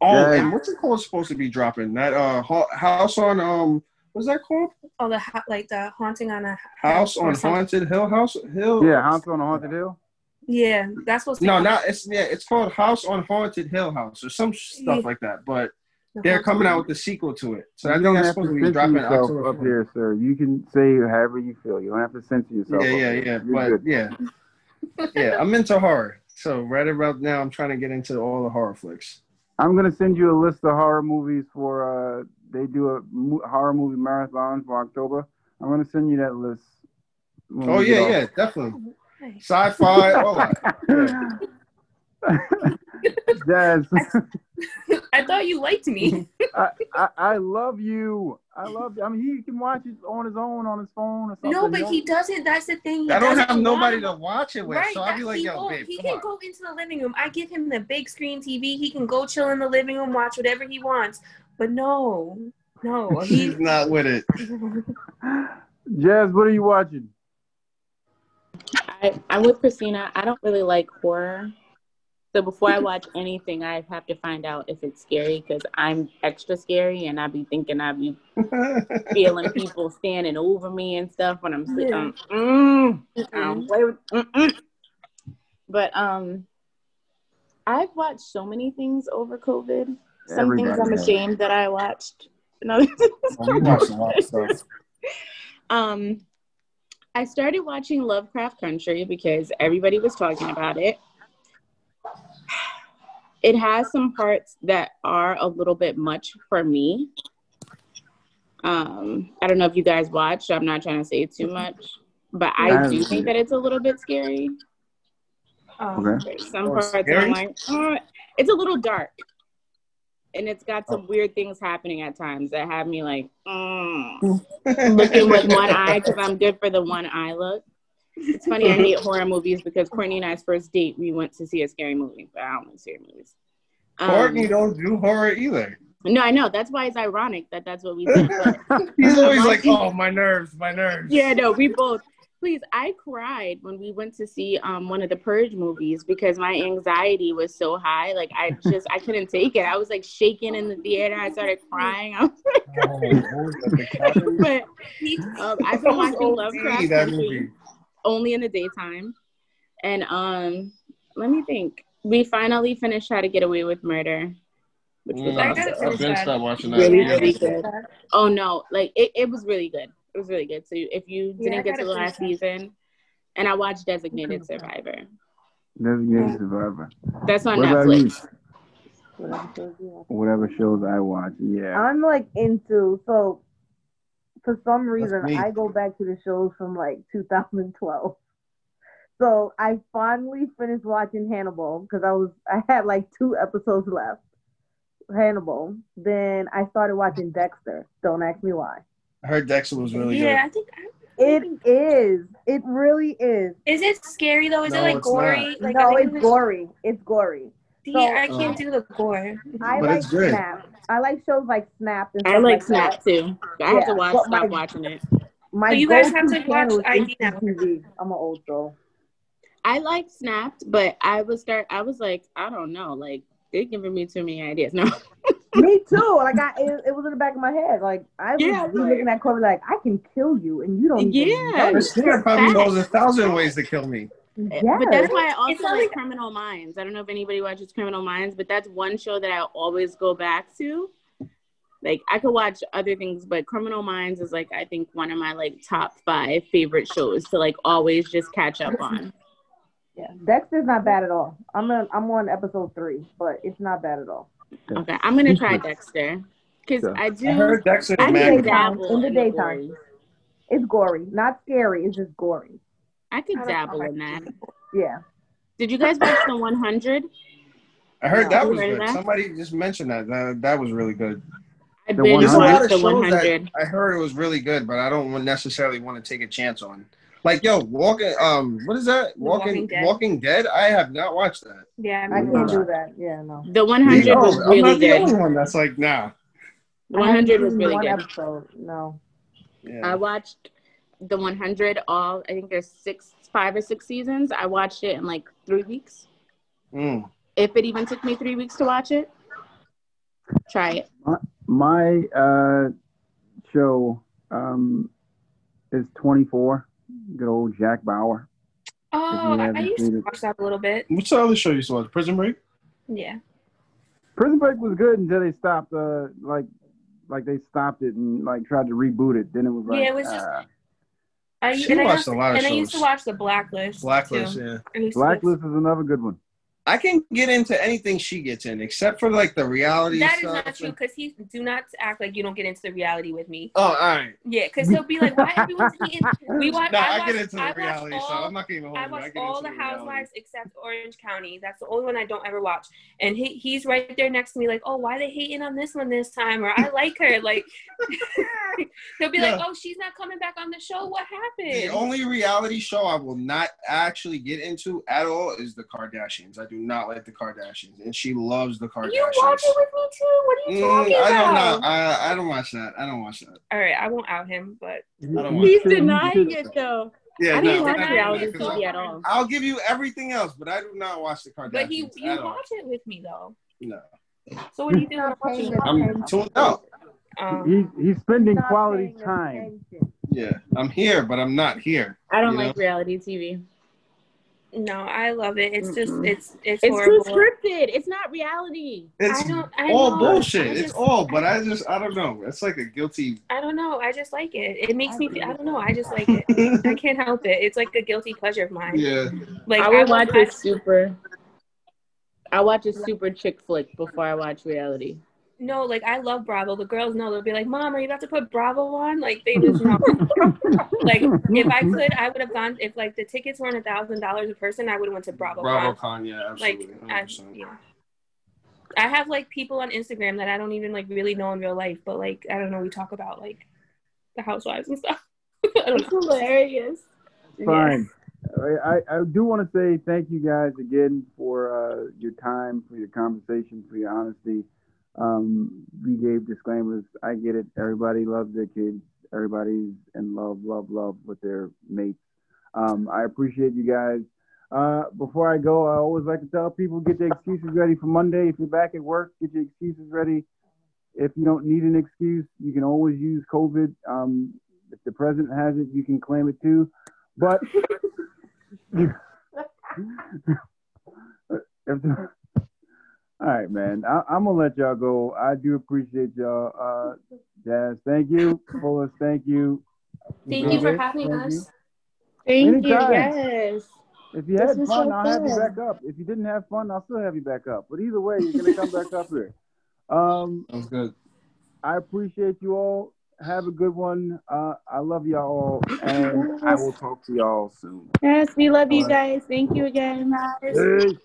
Oh, Yeah. and what's it called? Supposed to be dropping that uh house on um what's that called? Oh, the ha- like the haunting on a House or on something. Haunted Hill House Hill. yeah, House on the Haunted Hill. Yeah, that's supposed to. No, not it's yeah, it's called House on Haunted Hill House or some stuff Yeah. like that. But the they're coming out with the sequel to it, so I think don't that's have to supposed to be dropping yourself October up 4th. here, sir. You can say however you feel. You don't have to censor yourself. Yeah, yeah, yeah. You're But good. yeah, yeah, I'm into horror. So right about now, I'm trying to get into all the horror flicks. I'm gonna send you a list of horror movies for. uh They do a mo- horror movie marathon for October. I'm gonna send you that list. Oh yeah, yeah, definitely. Sci-fi, all that. <laughs> <laughs> Jazz, <laughs> I thought you liked me. <laughs> I, I, I love you. I love you. I mean, he can watch it on his own on his phone or something. no, but he doesn't. That's the thing. He I don't have nobody allow- to watch it with, Right, so I'll be like, he, yo, go, babe, he come can on. go into the living room. I give him the big screen TV. He can go chill in the living room, watch whatever he wants. But no, no, <laughs> He's not with it. Jazz, what are you watching? I, I'm with Christina. I don't really like horror. So before I watch anything, I have to find out if it's scary because I'm extra scary and I be thinking I be <laughs> feeling people standing over me and stuff when I'm sitting. Yeah. Um, mm, I don't play with, mm-mm. But um, I've watched so many things over COVID. Some things I'm has. ashamed that I watched. Others- <laughs> Well, watched a lot of stuff. <laughs> um, I started watching Lovecraft Country because everybody was talking about it. It has some parts that are a little bit much for me. Um, I don't know if you guys watched. I'm not trying to say too much, but I I do think that it's a little bit scary. Um, Okay. Some Oh, parts scary? I'm like, "Oh," it's a little dark, and it's got some weird things happening at times that have me like, mm. <laughs> looking with one eye because I'm good for the one eye look. It's funny, I hate horror movies because Courtney and I's first date, we went to see a scary movie, but I don't like scary movies. Um, Courtney don't do horror either. no, I know. That's why it's ironic that that's what we <laughs> did. He's always like, <laughs> oh, my nerves, my nerves. yeah, no, we both. Please, I cried when we went to see um, one of the Purge movies because my anxiety was so high. Like I just I couldn't take it. I was like shaking in the theater. I started crying. <laughs> I was Oh, was that, but um, I've been watching Lovecraft that Country movie. Only in the daytime, and um, let me think. We finally finished How to Get Away with Murder, which was Mm, I I've gotta awesome. finish been stopped watching that. Really, Yeah. really good. Oh no, like it, it was really good. It was really good. So if you didn't get to the last finish season, and I watched Designated Survivor. Designated Survivor. That's on What about you? Netflix. Whatever shows I watch, yeah. I'm like into so for some reason. I go back to the shows from like 2012. So I finally finished watching Hannibal because I was I had like two episodes left. Hannibal. Then I started watching Dexter. Don't ask me why. I heard Dexter was really yeah, I think. I, It is. It really is. Is it scary though? Is No, it like gory? Like no, it's gory. It's gory. See, So- I can't uh, do the gore. I But like it's good. Snap. I like shows like Snap and I stuff like that. Snap too. I have Yeah, to watch. but Stop my- watching it. My So you guys have to watch channel ID now. HGTV. I'm an old girl. I like Snapped, but I was start. I was like, I don't know. Like they're giving me too many ideas. No. <laughs> Me too. Like I, it, it was in the back of my head. Like I was Yeah, be right. looking at Corey like I can kill you and you don't. Even Yeah. know it." Christina probably knows a thousand ways to kill me. Yes. But that's why I also like like- Criminal Minds. I don't know if anybody watches Criminal Minds, but that's one show that I always go back to. Like I could watch other things, but Criminal Minds is like I think one of my like top five favorite shows to like always just catch up on. Yeah, Dexter's not bad at all. I'm on I'm on episode three, but it's not bad at all. Okay, I'm gonna try Dexter because Yeah. I do. I heard Dexter I is can mad. daytime, dabble in the daytime. It's gory, not scary. It's just gory. I could I dabble in that. Yeah. Did you guys watch the 100? I heard that was heard good. that? Somebody just mentioned that. That, that was really good. I The binge There's a lot watched of the 100. that I heard it was really good, but I don't necessarily want to take a chance on. Like, yo, walking. Um, what is that? The Walking, Walking Walking Dead? Dead. I have not watched that. Yeah, I mean, can't do that. Yeah, no. The 100 Yo, was I'm really not the only one that's like, nah. The 100 was I haven't seen really one good. episode. No. Yeah. I watched the 100 all. I think there's six, five or six seasons. I watched it in like three weeks. Mm. If it even took me three weeks to watch it, try it. My uh, show um, is 24. Good old Jack Bauer. Oh, I, I used to it. watch that a little bit. What's the other show you saw? Prison Break. Yeah. Prison Break was good until they stopped. Uh, like, like they stopped it and like tried to reboot it. Then it was like, Yeah, it was just- uh, I, She and I watched used, a lot of and I used to watch the Blacklist. Blacklist. too. Yeah. I used to watch- Blacklist is another good one. I can get into anything she gets in, except for like the reality That is not true because he do not act like you don't get into the reality with me. Oh, all right. Yeah, because he'll be like, "Why everyone's hating?" <laughs> We watch. No, I, I, watch, get into the I reality, so all- I'm not hold I watch all the. Housewives except Orange County. That's the only one I don't ever watch. And he he's right there next to me, like, "Oh, why they hating on this one this time?" Or "I like her." Like <laughs> he'll be like, "Oh, she's not coming back on the show. What happened?" The only reality show I will not actually get into at all is the Kardashians. I do not like the Kardashians, and she loves the Kardashians. you watch it with me too. What are you Mm, talking I don't about? know. I, I don't watch that. I don't watch that. All right, I won't out him, but He's denying it though. Yeah, I no, didn't we're watch not reality doing that 'cause TV at all. I'll give you everything else, but I do not watch the Kardashians. but he you at all. watch it with me though. No, So what do you think I'm watching? I'm tuned out. Um, He's he's spending quality time. attention. Yeah, I'm here, but I'm not here. I don't You like reality TV. No, I love it. It's just Mm-mm. it's it's, It's horrible. too scripted. It's not reality. It's I don't. I all know. bullshit. I it's all, but I just, I don't know. It's like a guilty. I don't know. I just like it. It makes me. Feel, I don't know. I just like it. I <laughs> can't help it. It's like a guilty pleasure of mine. yeah, Like I would will- watch a super. I watch a super chick flick before I watch reality. No, like I love Bravo. The girls know. They'll be like, "Mom, are you about to put Bravo on?" Like they just know. <laughs> like if I could, I would have gone. If like the tickets weren't a thousand dollars a person, I would have went to Bravo. Bravo Con, yeah, Like absolutely. I, yeah. I have like people on Instagram that I don't even like really know in real life, but like I don't know. We talk about like the housewives and stuff. <laughs> I don't know. hilarious. Fine. I, I do want to say thank you guys again for uh, your time, for your conversation, for your honesty. Um, we gave disclaimers. I get it. Everybody loves their kids. Everybody's in love, love, love with their mates. Um, I appreciate you guys. Uh, before I go, I always like to tell people get their excuses ready for Monday. If you're back at work, get your excuses ready. If you don't need an excuse, you can always use COVID. Um, if the president has it, you can claim it too. But <laughs> <laughs> <laughs> if the- all right, man. I, I'm gonna let y'all go. I do appreciate y'all. Uh, Jazz, thank you. Fullers, thank you. Thank you for having thank us. you. Thank you. Yes. If you This had fun, so I'll have you back up. If you didn't have fun, I'll still have you back up. But either way, you're gonna come back up here. Um, Sounds good. I appreciate you all. Have a good one. Uh, I love y'all all, and I will talk to y'all soon. Yes, we love you guys. Thank you again. Peace.